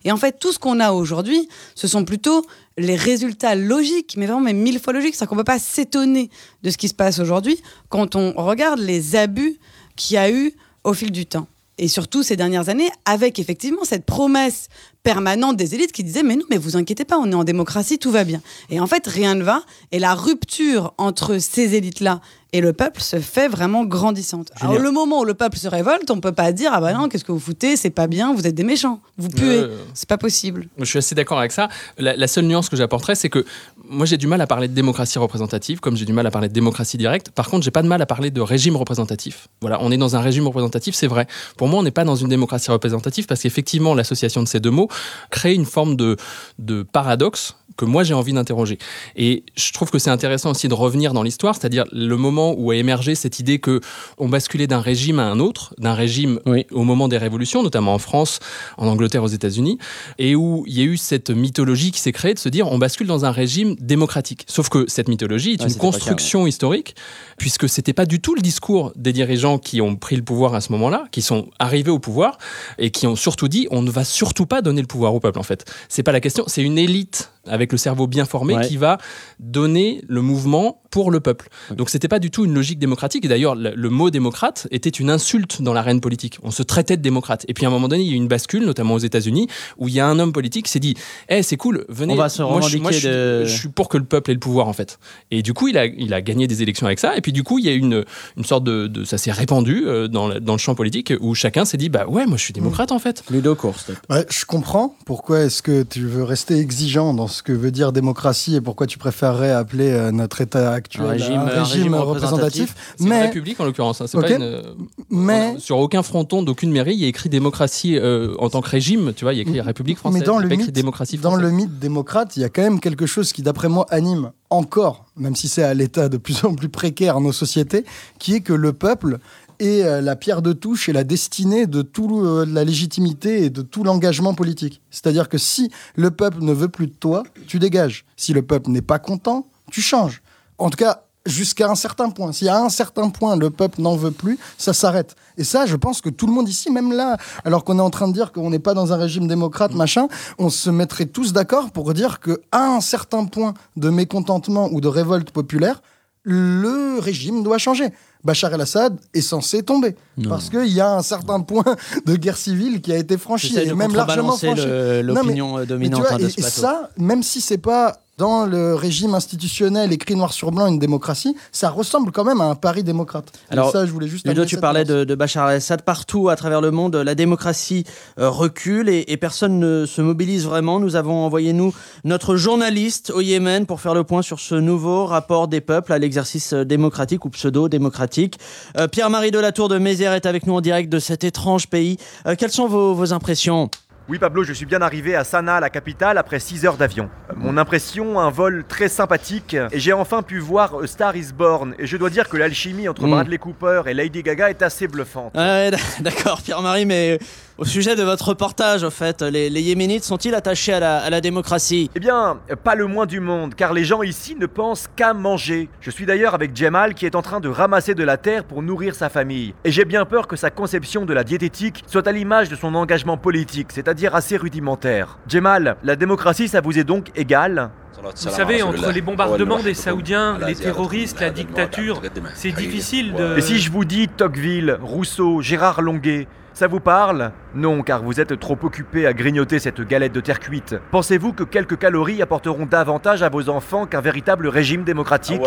Et en fait, tout ce qu'on a aujourd'hui, ce sont plutôt les résultats logiques, mais vraiment mais mille fois logiques. C'est-à-dire qu'on ne peut pas s'étonner de ce qui se passe aujourd'hui quand on regarde les abus qu'il y a eu au fil du temps. Et surtout ces dernières années, avec effectivement cette promesse permanente des élites qui disaient mais non, mais vous inquiétez pas, on est en démocratie, tout va bien. Et en fait, rien ne va. Et la rupture entre ces élites-là et le peuple se fait vraiment grandissante. Julien. Alors, le moment où le peuple se révolte, on peut pas dire ah bah non, qu'est-ce que vous foutez, c'est pas bien, vous êtes des méchants, vous puez. Euh, C'est pas possible. Je suis assez d'accord avec ça. La, la seule nuance que j'apporterais, c'est que moi j'ai du mal à parler de démocratie représentative, comme j'ai du mal à parler de démocratie directe. Par contre, j'ai pas de mal à parler de régime représentatif. Voilà, on est dans un régime représentatif, c'est vrai. Pour moi, on n'est pas dans une démocratie représentative parce qu'effectivement, l'association de ces deux mots crée une forme de paradoxe que moi j'ai envie d'interroger. Et je trouve que c'est intéressant aussi de revenir dans l'histoire, c'est-à-dire le moment où a émergé cette idée que on basculait d'un régime à un autre, d'un régime Oui. au moment des révolutions, notamment en France, en Angleterre, aux États-Unis, et où il y a eu cette mythologie qui s'est créée de se dire on bascule dans un régime démocratique. Sauf que cette mythologie est Ouais, une construction historique, puisque c'était pas du tout le discours des dirigeants qui ont pris le pouvoir à ce moment-là, qui sont arrivés au pouvoir et qui ont surtout dit on ne va surtout pas donner le pouvoir au peuple en fait. C'est pas la question, c'est une élite avec le cerveau bien formé Ouais. qui va donner le mouvement pour le peuple. Donc c'était pas du tout une logique démocratique. Et d'ailleurs, le, le mot démocrate était une insulte dans l'arène politique. On se traitait de démocrate. Et puis à un moment donné, il y a eu une bascule, notamment aux États-Unis, où il y a un homme politique qui s'est dit Eh, c'est cool, venez. On va se moi, je, moi, je revendiquer suis, de- je suis pour que le peuple ait le pouvoir, en fait. Et du coup, il a, il a gagné des élections avec ça. Et puis du coup, il y a eu une, une sorte de, de- Ça s'est répandu euh, dans, le- dans le champ politique où chacun s'est dit Bah ouais, moi je suis démocrate, en fait. Ludo course. Ouais, je comprends pourquoi est-ce que tu veux rester exigeant dans ce que veut dire démocratie et pourquoi tu préférerais appeler euh, notre État actuel Un régime- un un régime régime représentatif. une Mais, république en l'occurrence. hein. C'est Ok. pas une, mais, on a- sur aucun fronton d'aucune mairie, il y a écrit démocratie euh, en tant que régime. Tu vois, il y a écrit République française. mais dans le écrit mythe, démocratie dans française. le mythe démocrate, il y a quand même quelque chose qui, d'après moi, anime encore, même si c'est à l'état de plus en plus précaire nos sociétés, qui est que le peuple est euh, la pierre de touche et la destinée de toute la légitimité et de tout l'engagement politique. C'est-à-dire que si le peuple ne veut plus de toi, tu dégages. Si le peuple n'est pas content, tu changes. En tout cas, jusqu'à un certain point. Si à un certain point le peuple n'en veut plus, ça s'arrête. Et ça, je pense que tout le monde ici, même là, alors qu'on est en train de dire qu'on n'est pas dans un régime démocrate, machin, on se mettrait tous d'accord pour dire que à un certain point de mécontentement ou de révolte populaire, le régime doit changer. Bachar el-Assad est censé tomber. Parce qu'il y a un certain point de guerre civile qui a été franchi, et même largement franchi. l'opinion euh, dominante et, ce et ça, même si c'est pas dans le régime institutionnel écrit noir sur blanc une démocratie, ça ressemble quand même à un pari démocrate. Et Alors, ça, je voulais juste. Ludo, tu parlais de, de Bachar el-Assad. Partout à travers le monde, la démocratie euh, recule et, et personne ne se mobilise vraiment. Nous avons envoyé, nous, notre journaliste au Yémen pour faire le point sur ce nouveau rapport des peuples à l'exercice euh, démocratique ou pseudo-démocratique. Euh, Pierre-Marie Delatour de Mézières est avec nous en direct de cet étrange pays. Euh, quelles sont vos, vos impressions? Oui Pablo, je suis bien arrivé à Sanaa, la capitale, après 6 heures d'avion. Euh, Mon impression, un vol très sympathique, et j'ai enfin pu voir A Star is Born, et je dois dire que l'alchimie entre Mm. Bradley Cooper et Lady Gaga est assez bluffante. Ouais, D'accord, Pierre-Marie, mais au sujet de votre reportage, au fait, les, les Yéménites sont-ils attachés à la, à la démocratie? Eh bien, pas le moins du monde, car les gens ici ne pensent qu'à manger. Je suis d'ailleurs avec Jemal qui est en train de ramasser de la terre pour nourrir sa famille. Et j'ai bien peur que sa conception de la diététique soit à l'image de son engagement politique, c'est-à-dire assez rudimentaire. Jemal, la démocratie, ça vous est donc égal? Vous savez, entre les bombardements des Saoudiens, les terroristes, la dictature, c'est difficile de... Et si je vous dis Tocqueville, Rousseau, Gérard Longuet, Ça vous parle? Non, car vous êtes trop occupé à grignoter cette galette de terre cuite. Pensez-vous que quelques calories apporteront davantage à vos enfants qu'un véritable régime démocratique?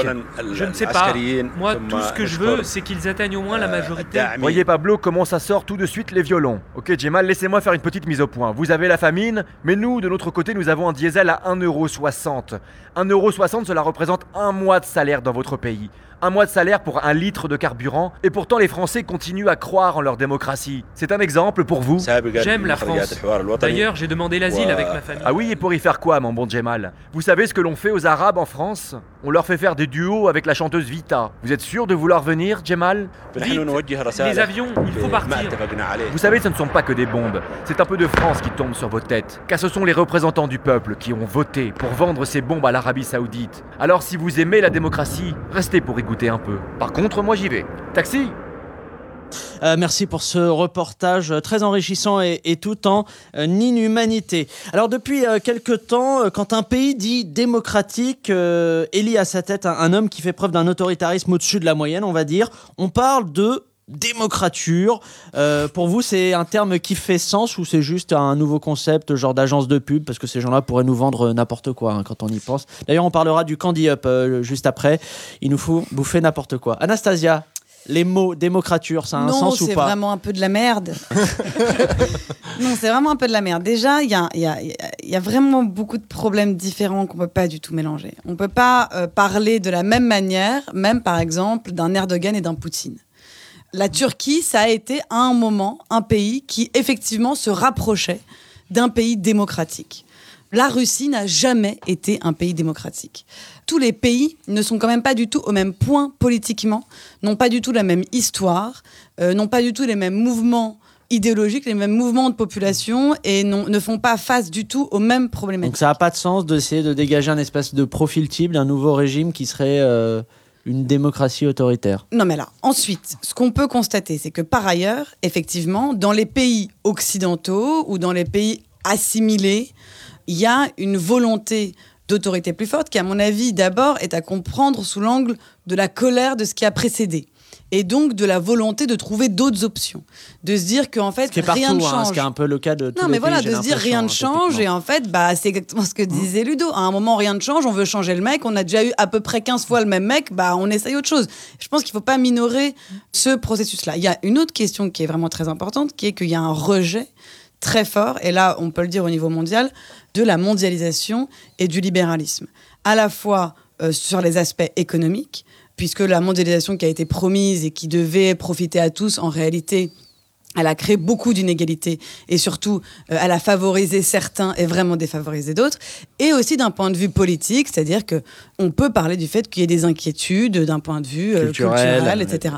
Je ne sais pas. Moi, tout ce que je veux, c'est qu'ils atteignent au moins la majorité. Voyez Pablo comment ça sort tout de suite les violons? Ok Jemal, laissez-moi faire une petite mise au point. Vous avez la famine, mais nous, de notre côté, nous avons un diesel à 1,60€. 1,60€, cela représente un mois de salaire dans votre pays un mois de salaire pour un litre de carburant, et pourtant les Français continuent à croire en leur démocratie. C'est un exemple pour vous? J'aime la France. D'ailleurs, j'ai demandé l'asile avec ma famille. Ah oui, et pour y faire quoi, mon bon Djemal? Vous savez ce que l'on fait aux Arabes en France? On leur fait faire des duos avec la chanteuse Vita. Vous êtes sûr de vouloir venir, Djemal? Les avions, il faut partir. Vous savez, ce ne sont pas que des bombes. C'est un peu de France qui tombe sur vos têtes. Car ce sont les représentants du peuple qui ont voté pour vendre ces bombes à l'Arabie Saoudite. Alors si vous aimez la démocratie, restez pour y un peu. Par contre, moi j'y vais. Taxi euh, merci pour ce reportage très enrichissant et, tout en euh, inhumanité. Alors depuis euh, quelques temps, quand un pays dit démocratique élit à sa tête un, homme qui fait preuve d'un autoritarisme au-dessus de la moyenne, on va dire, on parle de démocrature. pour vous, c'est un terme qui fait sens ou c'est juste un nouveau concept, genre d'agence de pub? Parce que ces gens-là pourraient nous vendre n'importe quoi hein, quand on y pense. D'ailleurs, on parlera du Candy Up juste après. Il nous faut bouffer n'importe quoi. Anastasia, les mots démocrature, ça a un sens ou pas? Non, c'est vraiment un peu de la merde. non, c'est vraiment un peu de la merde. Déjà, il y a, y a, vraiment beaucoup de problèmes différents qu'on ne peut pas du tout mélanger. On ne peut pas euh, parler de la même manière, même par exemple, d'un Erdogan et d'un Poutine la Turquie, ça a été à un moment un pays qui effectivement se rapprochait d'un pays démocratique. La Russie n'a jamais été un pays démocratique. Tous les pays ne sont quand même pas du tout au même point politiquement, n'ont pas du tout la même histoire, euh, n'ont pas du tout les mêmes mouvements idéologiques, les mêmes mouvements de population et ne font pas face du tout aux mêmes problématiques. Donc ça n'a pas de sens d'essayer de dégager un espèce de profil type d'un nouveau régime qui serait... Euh, une démocratie autoritaire. Non, mais là, ensuite, ce qu'on peut constater, c'est que par ailleurs, effectivement, dans les pays occidentaux ou dans les pays assimilés, il y a une volonté d'autorité plus forte qui, à mon avis, d'abord est à comprendre sous l'angle de la colère de ce qui a précédé et donc de la volonté de trouver d'autres options, de se dire qu'en fait rien ne change. Hein, ce qui est un peu le cas de tous non, mais voilà, de se dire rien ne hein, change et en fait bah c'est exactement ce que mmh. disait Ludo. À un moment rien ne change, on veut changer le mec, on a déjà eu à peu près 15 fois le même mec, bah on essaye autre chose. Je pense qu'il faut pas minorer ce processus-là. Il y a une autre question qui est vraiment très importante, qui est qu'il y a un rejet très fort, et là on peut le dire au niveau mondial, de la mondialisation et du libéralisme. À la fois euh, sur les aspects économiques, puisque la mondialisation qui a été promise et qui devait profiter à tous, en réalité, elle a créé beaucoup d'inégalités et surtout, euh, elle a favorisé certains et vraiment défavorisé d'autres. Et aussi d'un point de vue politique, c'est-à-dire que on peut parler du fait qu'il y ait des inquiétudes d'un point de vue euh, culturel, etc.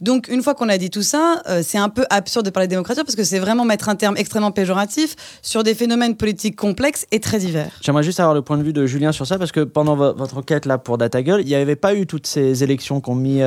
Donc, une fois qu'on a dit tout ça, euh, c'est un peu absurde de parler de démocratie parce que c'est vraiment mettre un terme extrêmement péjoratif sur des phénomènes politiques complexes et très divers. J'aimerais juste avoir le point de vue de Julien sur ça parce que pendant votre enquête là pour DataGull, il n'y avait pas eu toutes ces élections qui ont mis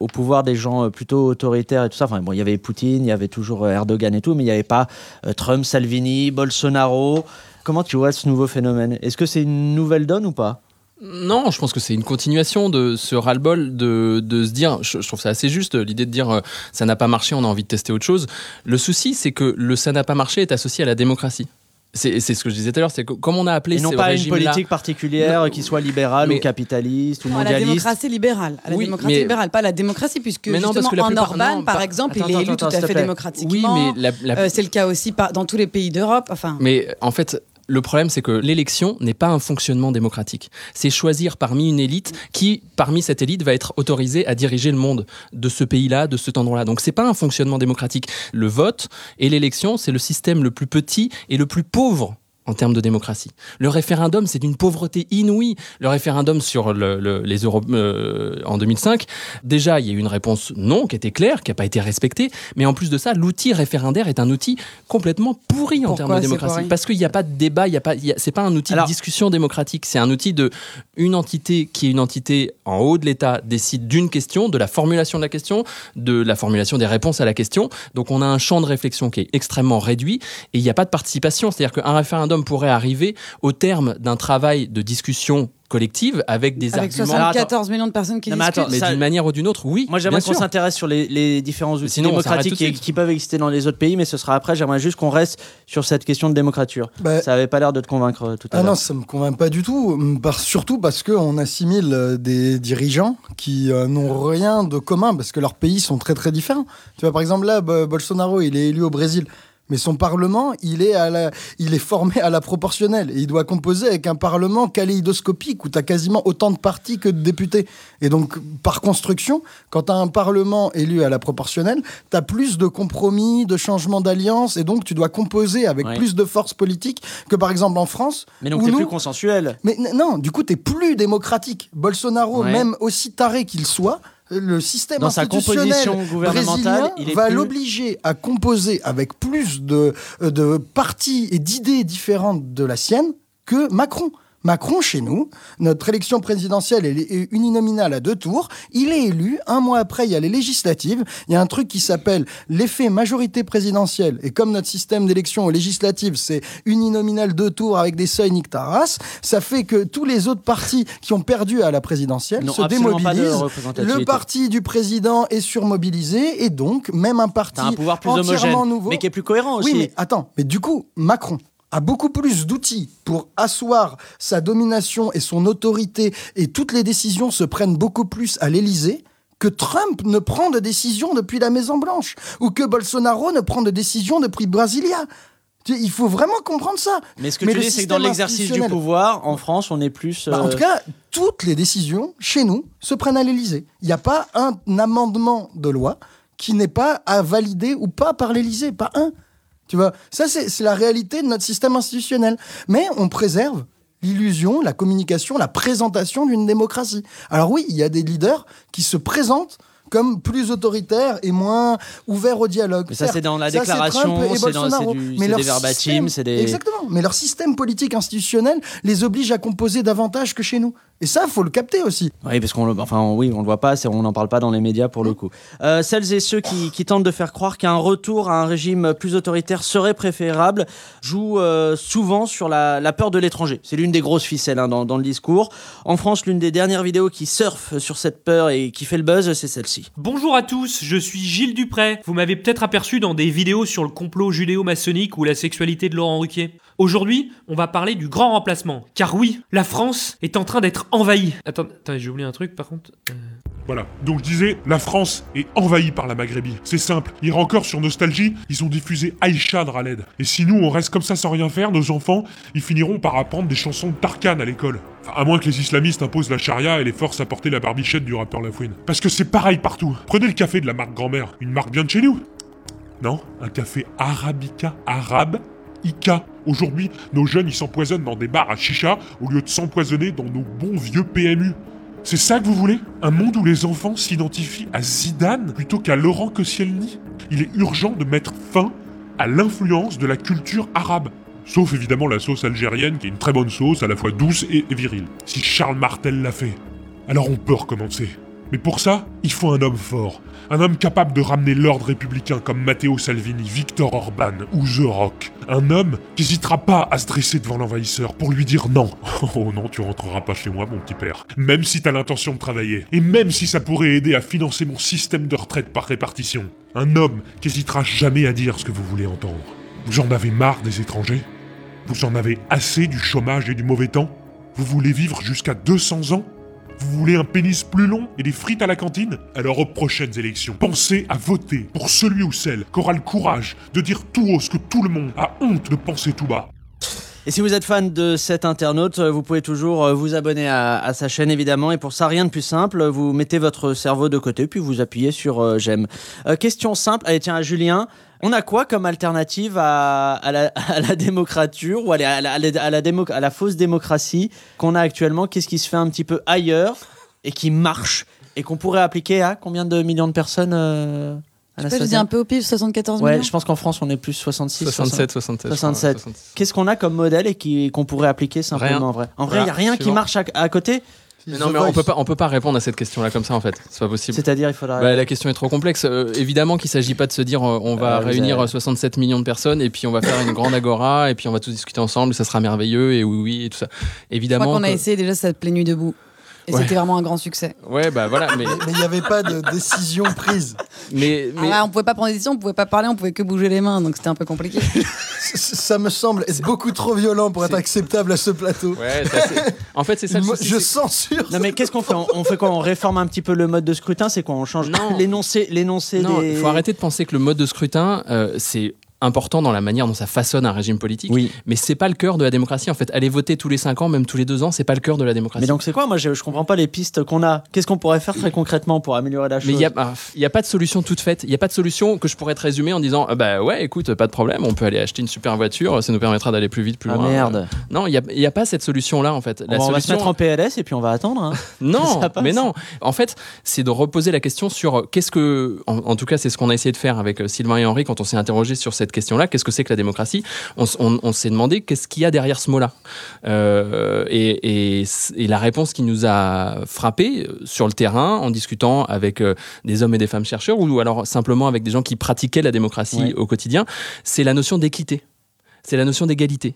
au pouvoir des gens plutôt autoritaires et tout ça. Enfin, bon, il y avait Poutine, il y avait toujours euh, Erdogan et tout, mais il n'y avait pas euh, Trump, Salvini, Bolsonaro. Comment tu vois ce nouveau phénomène? Est-ce que c'est une nouvelle donne ou pas? Non, je pense que c'est une continuation de ce ras-le-bol de, de, se dire, je, trouve ça assez juste, l'idée de dire euh, ça n'a pas marché, on a envie de tester autre chose. Le souci, c'est que le ça n'a pas marché est associé à la démocratie. C'est ce que je disais tout à l'heure, c'est que comme on a appelé et non pas une politique particulière qui soit libérale ou capitaliste ou mondialiste. la démocratie libérale, la démocratie libérale, pas la démocratie, puisque mais justement parce que en Orban, par exemple, il est élu tout à fait démocratiquement. Oui, mais euh, c'est le cas aussi dans tous les pays d'Europe. Enfin. Mais en fait, le problème, c'est que l'élection n'est pas un fonctionnement démocratique. C'est choisir parmi une élite qui, parmi cette élite, va être autorisée à diriger le monde de ce pays-là, de cet endroit-là. Donc, c'est pas un fonctionnement démocratique. Le vote et l'élection, c'est le système le plus petit et le plus pauvre en termes de démocratie. Le référendum, c'est d'une pauvreté inouïe. Le référendum sur les euros euh, en 2005, déjà, il y a eu une réponse non qui était claire, qui n'a pas été respectée. Mais en plus de ça, l'outil référendaire est un outil complètement pourri en termes de démocratie. Parce qu'il n'y a pas de débat, il y a pas, c'est pas un outil de discussion démocratique. C'est un outil de une entité qui est une entité en haut de l'État décide d'une question, de la formulation de la question, de la formulation des réponses à la question. Donc on a un champ de réflexion qui est extrêmement réduit et il n'y a pas de participation. C'est-à-dire qu'un référendum pourrait arriver au terme d'un travail de discussion collective avec des Avec arguments. 74 millions de personnes qui Non, mais attends, Mais ça- d'une manière ou d'une autre, oui. Moi, j'aimerais qu'on s'intéresse sur les, les différents outils Sinon, démocratiques qui, peuvent exister dans les autres pays, mais ce sera après. J'aimerais juste qu'on reste sur cette question de démocrature. Bah, Ça avait pas l'air de te convaincre euh, tout à Ah non, l'heure. ça me convainc pas du tout. hum, par- surtout parce qu'on assimile euh, des dirigeants qui euh, n'ont rien de commun parce que leurs pays sont très très différents. Tu vois, par exemple, là, Bo- Bolsonaro, il est élu au Brésil. Mais son parlement, il est, à la, il est formé à la proportionnelle. Et il doit composer avec un parlement kaléidoscopique où tu as quasiment autant de partis que de députés. Et donc, par construction, quand tu as un parlement élu à la proportionnelle, tu as plus de compromis, de changements d'alliance. Et donc, tu dois composer avec Ouais. plus de force politique que, par exemple, en France. Mais donc, t'es nous- plus consensuel. mais non, du coup, t'es plus démocratique. Bolsonaro, Ouais. même aussi taré qu'il soit, le système Dans sa institutionnel composition gouvernementale, brésilien il est va plus- l'obliger à composer avec plus de, euh, de partis et d'idées différentes de la sienne que Macron. Macron, chez nous, notre élection présidentielle elle est uninominale à deux tours. Il est élu. Un mois après, il y a les législatives. Il y a un truc qui s'appelle l'effet majorité présidentielle. Et comme notre système d'élection aux législatives, c'est uninominal deux tours avec des seuils Nictaras, ça fait que tous les autres partis qui ont perdu à la présidentielle Non, se démobilisent. Le parti du président est surmobilisé et donc même un parti un pouvoir plus entièrement homogène, nouveau. mais qui est plus cohérent aussi. Oui, mais attends, mais du coup, Macron a beaucoup plus d'outils pour asseoir sa domination et son autorité, et toutes les décisions se prennent beaucoup plus à l'Élysée que Trump ne prend de décision depuis la Maison Blanche, ou que Bolsonaro ne prend de décision depuis Brasilia. Il faut vraiment comprendre ça. Mais ce que Mais tu dis, c'est que dans l'exercice du pouvoir, en France, on est plus. Bah, en euh, tout cas, toutes les décisions, chez nous, se prennent à l'Élysée. Il n'y a pas un amendement de loi qui n'est pas à valider ou pas par l'Élysée, pas un. Tu vois, ça c'est c'est la réalité de notre système institutionnel. Mais on préserve l'illusion, la communication, la présentation d'une démocratie. Alors oui, il y a des leaders qui se présentent comme plus autoritaires et moins ouverts au dialogue. Mais ça, c'est dans la ça, déclaration, Trump et c'est du- Mais des verbatims, système- c'est des- Exactement. Mais leur système politique institutionnel les oblige à composer davantage que chez nous. Et ça, faut le capter aussi. Oui, parce qu'on le, enfin, oui, on le voit pas, on n'en parle pas dans les médias pour le coup. Euh, celles et ceux qui, qui tentent de faire croire qu'un retour à un régime plus autoritaire serait préférable jouent euh, souvent sur la, la peur de l'étranger. C'est l'une des grosses ficelles hein, dans, dans le discours. En France, l'une des dernières vidéos qui surfe sur cette peur et qui fait le buzz, c'est celle-ci. Bonjour à tous, je suis Gilles Dupré. Vous m'avez peut-être aperçu dans des vidéos sur le complot judéo-maçonnique ou la sexualité de Laurent Ruquier. Aujourd'hui, on va parler du grand remplacement. Car oui, la France est en train d'être envahie. Attends, attends j'ai oublié un truc par contre. Euh, Voilà. Donc je disais, la France est envahie par la Maghrébie. C'est simple. Hier encore sur Nostalgie, ils ont diffusé Aïcha de Raled. Et si nous on reste comme ça sans rien faire, nos enfants, ils finiront par apprendre des chansons de Tarkan à l'école. Enfin, à moins que les islamistes imposent la charia et les forcent à porter la barbichette du rappeur Lafouine. Parce que c'est pareil partout. Prenez le café de la marque grand-mère. Une marque bien de chez nous. Non, un café arabica arabe? Ica. Aujourd'hui, nos jeunes, ils s'empoisonnent dans des bars à chicha au lieu de s'empoisonner dans nos bons vieux PMU. C'est ça que vous voulez? Un monde où les enfants s'identifient à Zidane plutôt qu'à Laurent Koscielny? Il est urgent de mettre fin à l'influence de la culture arabe. Sauf évidemment la sauce algérienne qui est une très bonne sauce à la fois douce et virile. Si Charles Martel l'a fait, alors on peut recommencer. Mais pour ça, il faut un homme fort. Un homme capable de ramener l'ordre républicain comme Matteo Salvini, Victor Orban ou The Rock. Un homme qui n'hésitera pas à se dresser devant l'envahisseur pour lui dire non. Oh non, tu rentreras pas chez moi, mon petit père. Même si t'as l'intention de travailler. Et même si ça pourrait aider à financer mon système de retraite par répartition. Un homme qui n'hésitera jamais à dire ce que vous voulez entendre. Vous en avez marre des étrangers? Vous en avez assez du chômage et du mauvais temps? Vous voulez vivre jusqu'à 200 ans? Vous voulez un pénis plus long et des frites à la cantine? Alors aux prochaines élections, pensez à voter pour celui ou celle qui aura le courage de dire tout haut ce que tout le monde a honte de penser tout bas. Et si vous êtes fan de cet internaute, vous pouvez toujours euh, vous abonner à, à sa chaîne évidemment. Et pour ça, rien de plus simple. Vous mettez votre cerveau de côté, puis vous appuyez sur euh, j'aime. Euh, question simple. Allez, tiens, à Julien. On a quoi comme alternative à, à la, à la démocrature ou à la, à la- à la- à la démo- à la fausse démocratie qu'on a actuellement? Qu'est-ce qui se fait un petit peu ailleurs et qui marche et qu'on pourrait appliquer à combien de millions de personnes euh, Je sais pas, je dis un peu au pif, 74 Ouais, millions. je pense qu'en France, on est plus 66. 67, 67. 67. 67. Qu'est-ce qu'on a comme modèle et qu'on pourrait appliquer simplement Rien. en vrai? En vrai, il n'y a Voilà, rien qui marche à, à côté Mais non, mais on peut pas, on peut pas répondre à cette question-là comme ça en fait. C'est pas possible. C'est-à-dire, il faudra. Bah, la question est trop complexe. Euh, évidemment qu'il s'agit pas de se dire euh, on va Euh, vous réunir avez- euh, 67 millions de personnes et puis on va faire une grande agora et puis on va tous discuter ensemble, ça sera merveilleux et oui oui et tout ça. Je crois Évidemment. qu'on a que- essayé déjà cette pleine nuit debout. Et Ouais. c'était vraiment un grand succès. Ouais bah voilà mais Mais il n'y avait pas de décision prise. mais, Ah mais- on pouvait pas prendre des décisions, on pouvait pas parler, on pouvait que bouger les mains, donc c'était un peu compliqué. Ça me semble être beaucoup trop violent pour être acceptable à ce plateau. ouais, en fait c'est ça. le je censure. Non mais qu'est-ce qu'on fait? On, fait quoi? On réforme un petit peu le mode de scrutin? C'est quoi? On change Non. l'énoncé, l'énoncé Non, des. il faut arrêter de penser que le mode de scrutin, euh, c'est important dans la manière dont ça façonne un régime politique, Oui. mais c'est pas le cœur de la démocratie. En fait, aller voter tous les 5 ans, même tous les 2 ans, c'est pas le cœur de la démocratie. Mais donc c'est quoi? Moi je, je comprends pas les pistes qu'on a. Qu'est-ce qu'on pourrait faire très concrètement pour améliorer la chose Mais il n'y a, y a pas de solution toute faite. Il n'y a pas de solution que je pourrais te résumer en disant ah bah ouais, écoute, pas de problème, on peut aller acheter une super voiture, ça nous permettra d'aller plus vite, plus Ah loin. merde. Non, il n'y a, pas cette solution-là en fait. On, La va, se solution, mettre en PLS et puis on va attendre. hein. non, mais non. En fait, c'est de reposer la question sur euh, qu'est-ce que, en, en tout cas, c'est ce qu'on a essayé de faire avec euh, Sylvain et Henri quand on s'est interrogé sur cette question-là. Qu'est-ce que c'est que la démocratie? On, s- on- on s'est demandé qu'est-ce qu'il y a derrière ce mot-là. Euh, et, et c- et la réponse qui nous a frappé euh, sur le terrain, en discutant avec euh, des hommes et des femmes chercheurs, ou alors simplement avec des gens qui pratiquaient la démocratie Ouais. au quotidien, c'est la notion d'équité. C'est la notion d'égalité.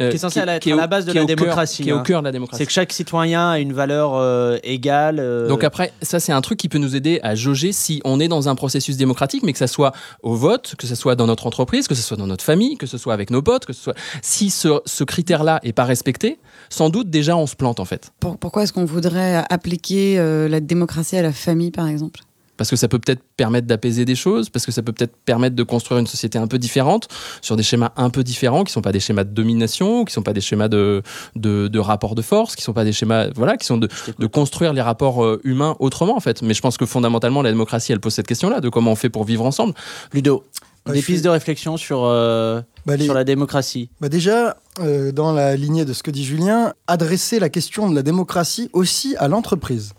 Euh, Qui est censée être est à la base de la cœur- démocratie, Qui est au hein. cœur de la démocratie. C'est que chaque citoyen a une valeur euh, égale. euh, Donc après, ça c'est un truc qui peut nous aider à jauger si on est dans un processus démocratique, mais que ça soit au vote, que ce soit dans notre entreprise, que ce soit dans notre famille, que ce soit avec nos potes, que ce soit... Si ce, ce critère-là est pas respecté, sans doute déjà on se plante en fait. Pour- pourquoi est-ce qu'on voudrait appliquer euh, la démocratie à la famille, par exemple? Parce que ça peut peut-être permettre d'apaiser des choses, parce que ça peut peut-être permettre de construire une société un peu différente, sur des schémas un peu différents, qui sont pas des schémas de domination, qui sont pas des schémas de, de, de rapport de force, qui sont pas des schémas, voilà, qui sont de, de construire les rapports euh, humains autrement en fait. Mais je pense que fondamentalement la démocratie, elle pose cette question-là, de comment on fait pour vivre ensemble. Ludo, Bah, des suis- pistes de réflexion sur, euh, Bah, les- sur la démocratie. Bah déjà, euh, dans la lignée de ce que dit Julien, adresser la question de la démocratie aussi à l'entreprise.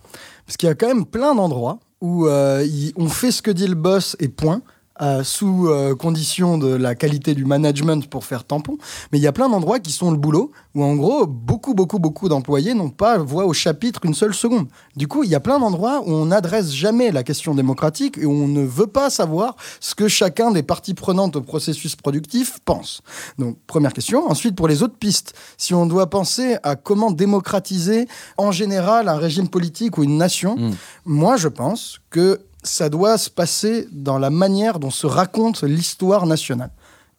Parce qu'il y a quand même plein d'endroits où euh, on fait ce que dit le boss et point. Euh, sous euh, condition de la qualité du management pour faire tampon. Mais il y a plein d'endroits qui sont le boulot, où en gros, beaucoup, beaucoup, beaucoup d'employés n'ont pas voix au chapitre une seule seconde. Du coup, il y a plein d'endroits où on n'adresse jamais la question démocratique et où on ne veut pas savoir ce que chacun des parties prenantes au processus productif pense. Donc, première question. Ensuite, pour les autres pistes, si on doit penser à comment démocratiser en général un régime politique ou une nation, Mm. moi, je pense que ça doit se passer dans la manière dont se raconte l'histoire nationale.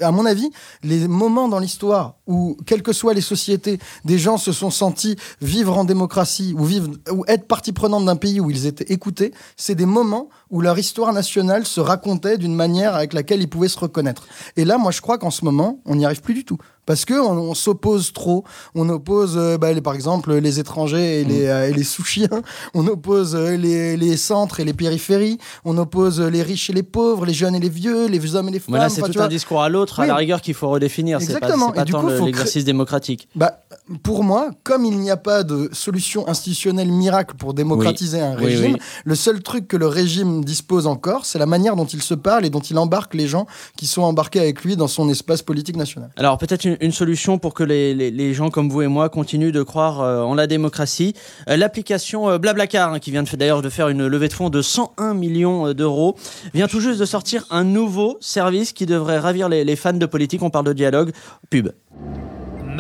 À mon avis, les moments dans l'histoire où, quelles que soient les sociétés, des gens se sont sentis vivre en démocratie ou, vivre, ou être partie prenante d'un pays où ils étaient écoutés, c'est des moments où leur histoire nationale se racontait d'une manière avec laquelle ils pouvaient se reconnaître. Et là, moi, je crois qu'en ce moment, on n'y arrive plus du tout. Parce qu'on on, s'oppose trop. On oppose, euh, bah, les- par exemple, les étrangers et les, euh, et les sous-chiens. On oppose euh, les, les centres et les périphéries. On oppose les riches et les pauvres, les jeunes et les vieux, les hommes et les femmes. Mais là, c'est tout vois, un discours à l'autre, à la rigueur, qu'il faut redéfinir. Pas, Exactement. c'est pas Et du tant coup, l'exercice démocratique. Bah, pour moi, comme il n'y a pas de solution institutionnelle miracle pour démocratiser un régime, oui. le seul truc que le régime dispose encore, c'est la manière dont il se parle et dont il embarque les gens qui sont embarqués avec lui dans son espace politique national. Alors peut-être une, solution pour que les, les- gens comme vous et moi continuent de croire euh, en la démocratie. Euh, L'application euh, Blablacar, hein, qui vient d'ailleurs de faire une levée de fonds de 101 millions d'euros, vient tout juste de sortir un nouveau service qui devrait ravir les, les fans de politique. On parle de dialogue. Pub.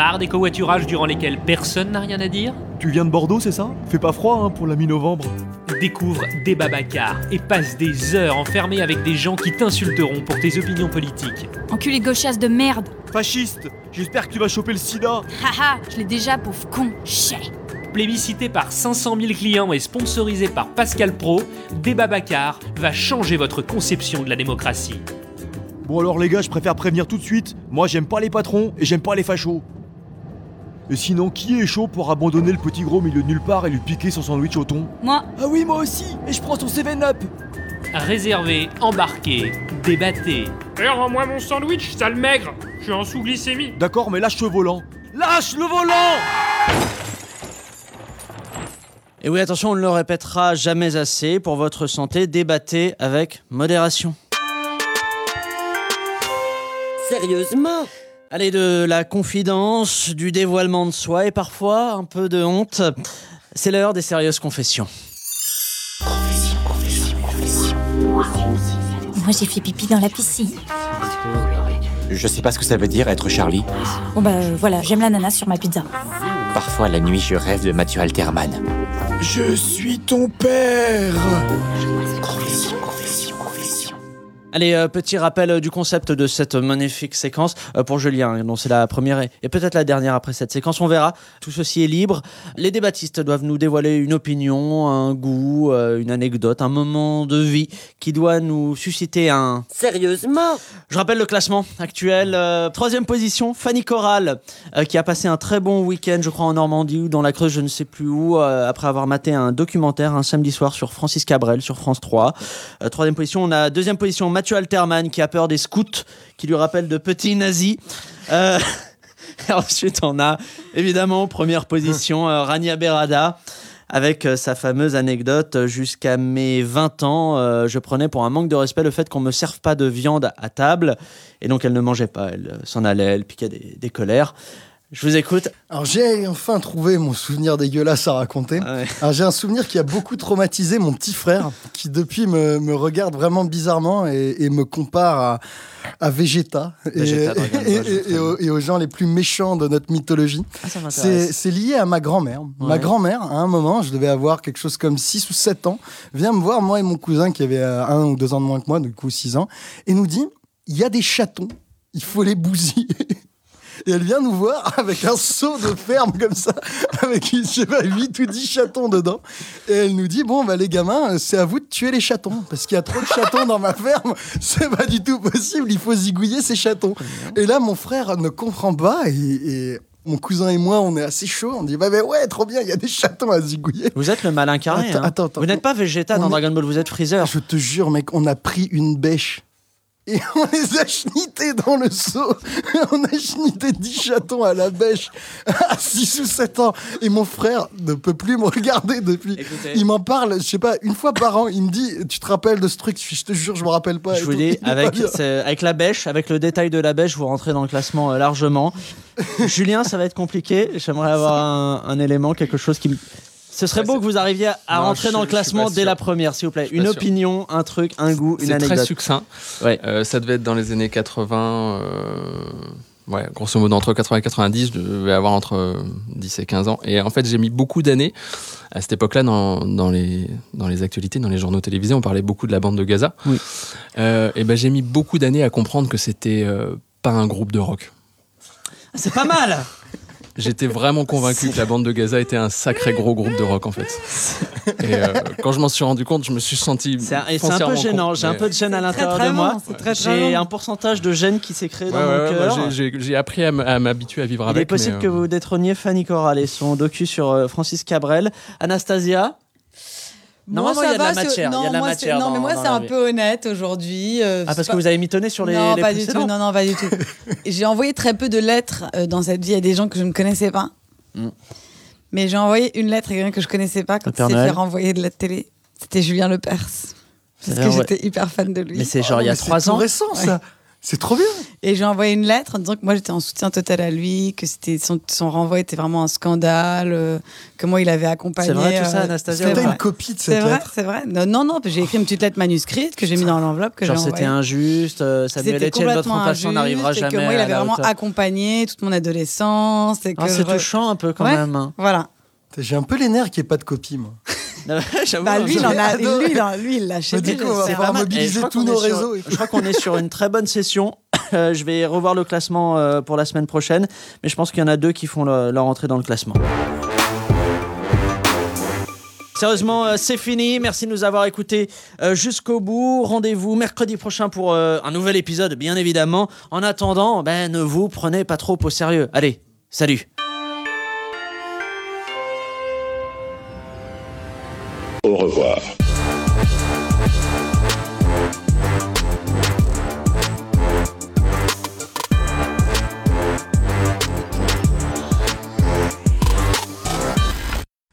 Marre des covoiturages durant lesquels personne n'a rien à dire Tu viens de Bordeaux, c'est ça? Fait pas froid hein, pour la mi-novembre. Découvre des Babacar et passe des heures enfermé avec des gens qui t'insulteront pour tes opinions politiques. Enculé gauchasse de merde Fasciste J'espère que tu vas choper le sida Haha, je l'ai déjà, pauvre con, chais Plébiscité par 500 000 clients et sponsorisé par Pascal Pro, Débat Bacar va changer votre conception de la démocratie. Bon alors les gars, je préfère prévenir tout de suite. Moi j'aime pas les patrons et j'aime pas les fachos. Et sinon, qui est chaud pour abandonner le petit gros milieu de nulle part et lui piquer son sandwich au thon Moi, Ah oui, moi aussi Et je prends son 7-up Réservé, embarqué, débatté. Eh, rends-moi mon sandwich, sale maigre Je suis en sous-glycémie. D'accord, mais lâche le volant Lâche le volant Et oui, attention, on ne le répétera jamais assez. Pour votre santé, débattez avec modération. Sérieusement? Allez, de la confidence, du dévoilement de soi et parfois un peu de honte. C'est l'heure des sérieuses confessions. Moi, j'ai fait pipi dans la piscine. Je sais pas ce que ça veut dire être Charlie. Bon, bah euh, voilà, j'aime l'ananas sur ma pizza. Parfois la nuit je rêve de Mathieu Alterman. Je suis ton père Allez, euh, petit rappel euh, du concept de cette magnifique séquence euh, pour Julien, hein, dont c'est la première et, et peut-être la dernière après cette séquence. On verra. Tout ceci est libre. Les débattistes doivent nous dévoiler une opinion, un goût, euh, une anecdote, un moment de vie qui doit nous susciter un. Sérieusement Je rappelle le classement actuel. troisième position, Fanny Corral, euh, qui a passé un très bon week-end, je crois, en Normandie ou dans la Creuse, je ne sais plus où, après avoir maté un documentaire un samedi soir sur Francis Cabrel sur France 3. Euh, troisième position, on a deuxième position, Mathieu Alterman, qui a peur des scouts, qui lui rappelle de petits nazis. Euh, ensuite, on a évidemment première position, euh, Rania Berada. Avec euh, sa fameuse anecdote, jusqu'à mes 20 ans, je prenais pour un manque de respect le fait qu'on me serve pas de viande à table. Et donc elle ne mangeait pas, elle s'en allait, elle piquait des colères. Je vous écoute. Alors j'ai enfin trouvé mon souvenir dégueulasse à raconter. Ah ouais. Alors j'ai un souvenir qui a beaucoup traumatisé mon petit frère, qui depuis me, me regarde vraiment bizarrement et, et me compare à, à Vegeta, et, Vegeta, Dragon Ball, et- je et- et aux, et aux gens les plus méchants de notre mythologie. Ah, C'est lié à ma grand-mère. Ma grand-mère, à un moment, je devais avoir quelque chose comme 6 ou 7 ans, vient me voir, moi et mon cousin qui avait euh, un ou deux ans de moins que moi, du coup 6 ans, et nous dit, il y a des chatons, il faut les bousiller. Et elle vient nous voir avec un seau de ferme comme ça, avec, je sais pas, 8 ou 10 chatons dedans. Et elle nous dit, bon, bah, les gamins, c'est à vous de tuer les chatons. Parce qu'il y a trop de chatons dans ma ferme. C'est pas du tout possible. Il faut zigouiller ces chatons. Et là, mon frère ne comprend pas. Et, et mon cousin et moi, on est assez chaud. On dit, bah, bah ouais, trop bien, il y a des chatons à zigouiller. Vous êtes le mal incarné. Attends, hein. attends, attends. Vous n'êtes pas Vegeta dans est- Dragon Ball, vous êtes Freezer. Je te jure, mec, on a pris une bêche. Et on les a schnités dans le seau. On a schnité 10 chatons à la bêche à 6 ou 7 ans. Et mon frère ne peut plus me regarder depuis. Écoutez. Il m'en parle, je sais pas, une fois par an. Il me dit Tu te rappelles de ce truc? Je te jure, je me rappelle pas. Je vous dis, avec, avec la bêche, avec le détail de la bêche, vous rentrez dans le classement euh, largement. Julien, ça va être compliqué. J'aimerais avoir un, un élément, quelque chose qui me. Ce serait Ouais, beau que vous arriviez à à Non, rentrer je- dans le classement dès la première, s'il vous plaît. Une sûr. opinion, un truc, un goût, une C'est très anecdote. succinct. Ouais. Euh, ça devait être dans les années 80. euh, Ouais, grosso modo entre 80 et 90, je devais avoir entre euh, 10 et 15 ans. Et en fait, j'ai mis beaucoup d'années à cette époque-là dans, dans, les, dans les actualités, dans les journaux télévisés. On parlait beaucoup de la bande de Gaza. Oui. Euh, et ben, j'ai mis beaucoup d'années à comprendre que c'était euh, pas un groupe de rock. C'est pas mal J'étais vraiment convaincu que la bande de Gaza était un sacré gros groupe de rock en fait. Et euh, quand je m'en suis rendu compte, je me suis senti. C'est un, et c'est un peu gênant. J'ai un peu de gêne à l'intérieur de moi. J'ai un pourcentage de gêne qui s'est créé Ouais, dans ouais, mon ouais, cœur. j'ai- appris à m'habituer à vivre Il avec. est possible mais, que euh, vous détrôniez Fanny Corral et son docu sur euh, Francis Cabrel. Anastasia Normalement, Moi, il y a de la ça va, matière, c'est- il y a Non, de la moi, matière c'est- Non, c'est un peu honnête aujourd'hui. euh, Ah, parce c'est que vous avez mitonné sur les, non, les pas du tout. Non, non, pas du tout. j'ai envoyé très peu de lettres euh, dans cette vie à des gens que je ne connaissais pas. Mm. Mais j'ai envoyé une lettre à quelqu'un que je connaissais pas quand il s'est fait renvoyer de la télé. C'était Julien Lepers. Parce C'est que j'étais hyper fan de lui. Mais c'est genre il y a Oh, c'est trois ans. récent, ça. C'est trop bien. Et j'ai envoyé une lettre en disant que moi j'étais en soutien total à lui, que c'était son, son renvoi était vraiment un scandale, euh, que moi il avait accompagné. C'est vrai, tout ça, euh, Anastasia, c'est t'as une copie de C'est cette vrai, lettre c'est vrai. Non, non, non, j'ai écrit une petite lettre manuscrite que j'ai mis dans l'enveloppe que j'ai Genre c'était injuste, euh, Samuel C'était Etienne, votre complètement remplaçant n'arrivera injuste et jamais. que moi il avait vraiment hauteur. accompagné toute mon adolescence. Ah, c'est je touchant un peu quand Ouais. même. hein. Voilà. J'ai un peu les nerfs qu'il n'y ait pas de copie, moi. J'avoue, Bah, lui, il en a, lui, il en- lui, il l'a acheté. du coup, on va c'est pouvoir mobiliser crois tous nos sur- réseaux. Je crois qu'on est sur une très bonne session. Euh, je vais revoir le classement euh, pour la semaine prochaine, mais je pense qu'il y en a deux qui font le- leur entrée dans le classement. Sérieusement, euh, c'est fini. Merci de nous avoir écoutés jusqu'au bout. Rendez-vous mercredi prochain pour un nouvel épisode, bien évidemment. En attendant, ben, ne vous prenez pas trop au sérieux. Allez, salut.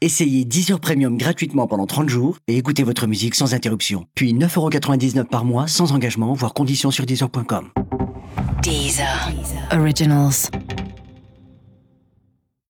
Essayez Deezer Premium gratuitement pendant 30 jours et écoutez votre musique sans interruption. Puis 9,99€ par mois sans engagement, voire conditions sur Deezer.com. Deezer. Originals.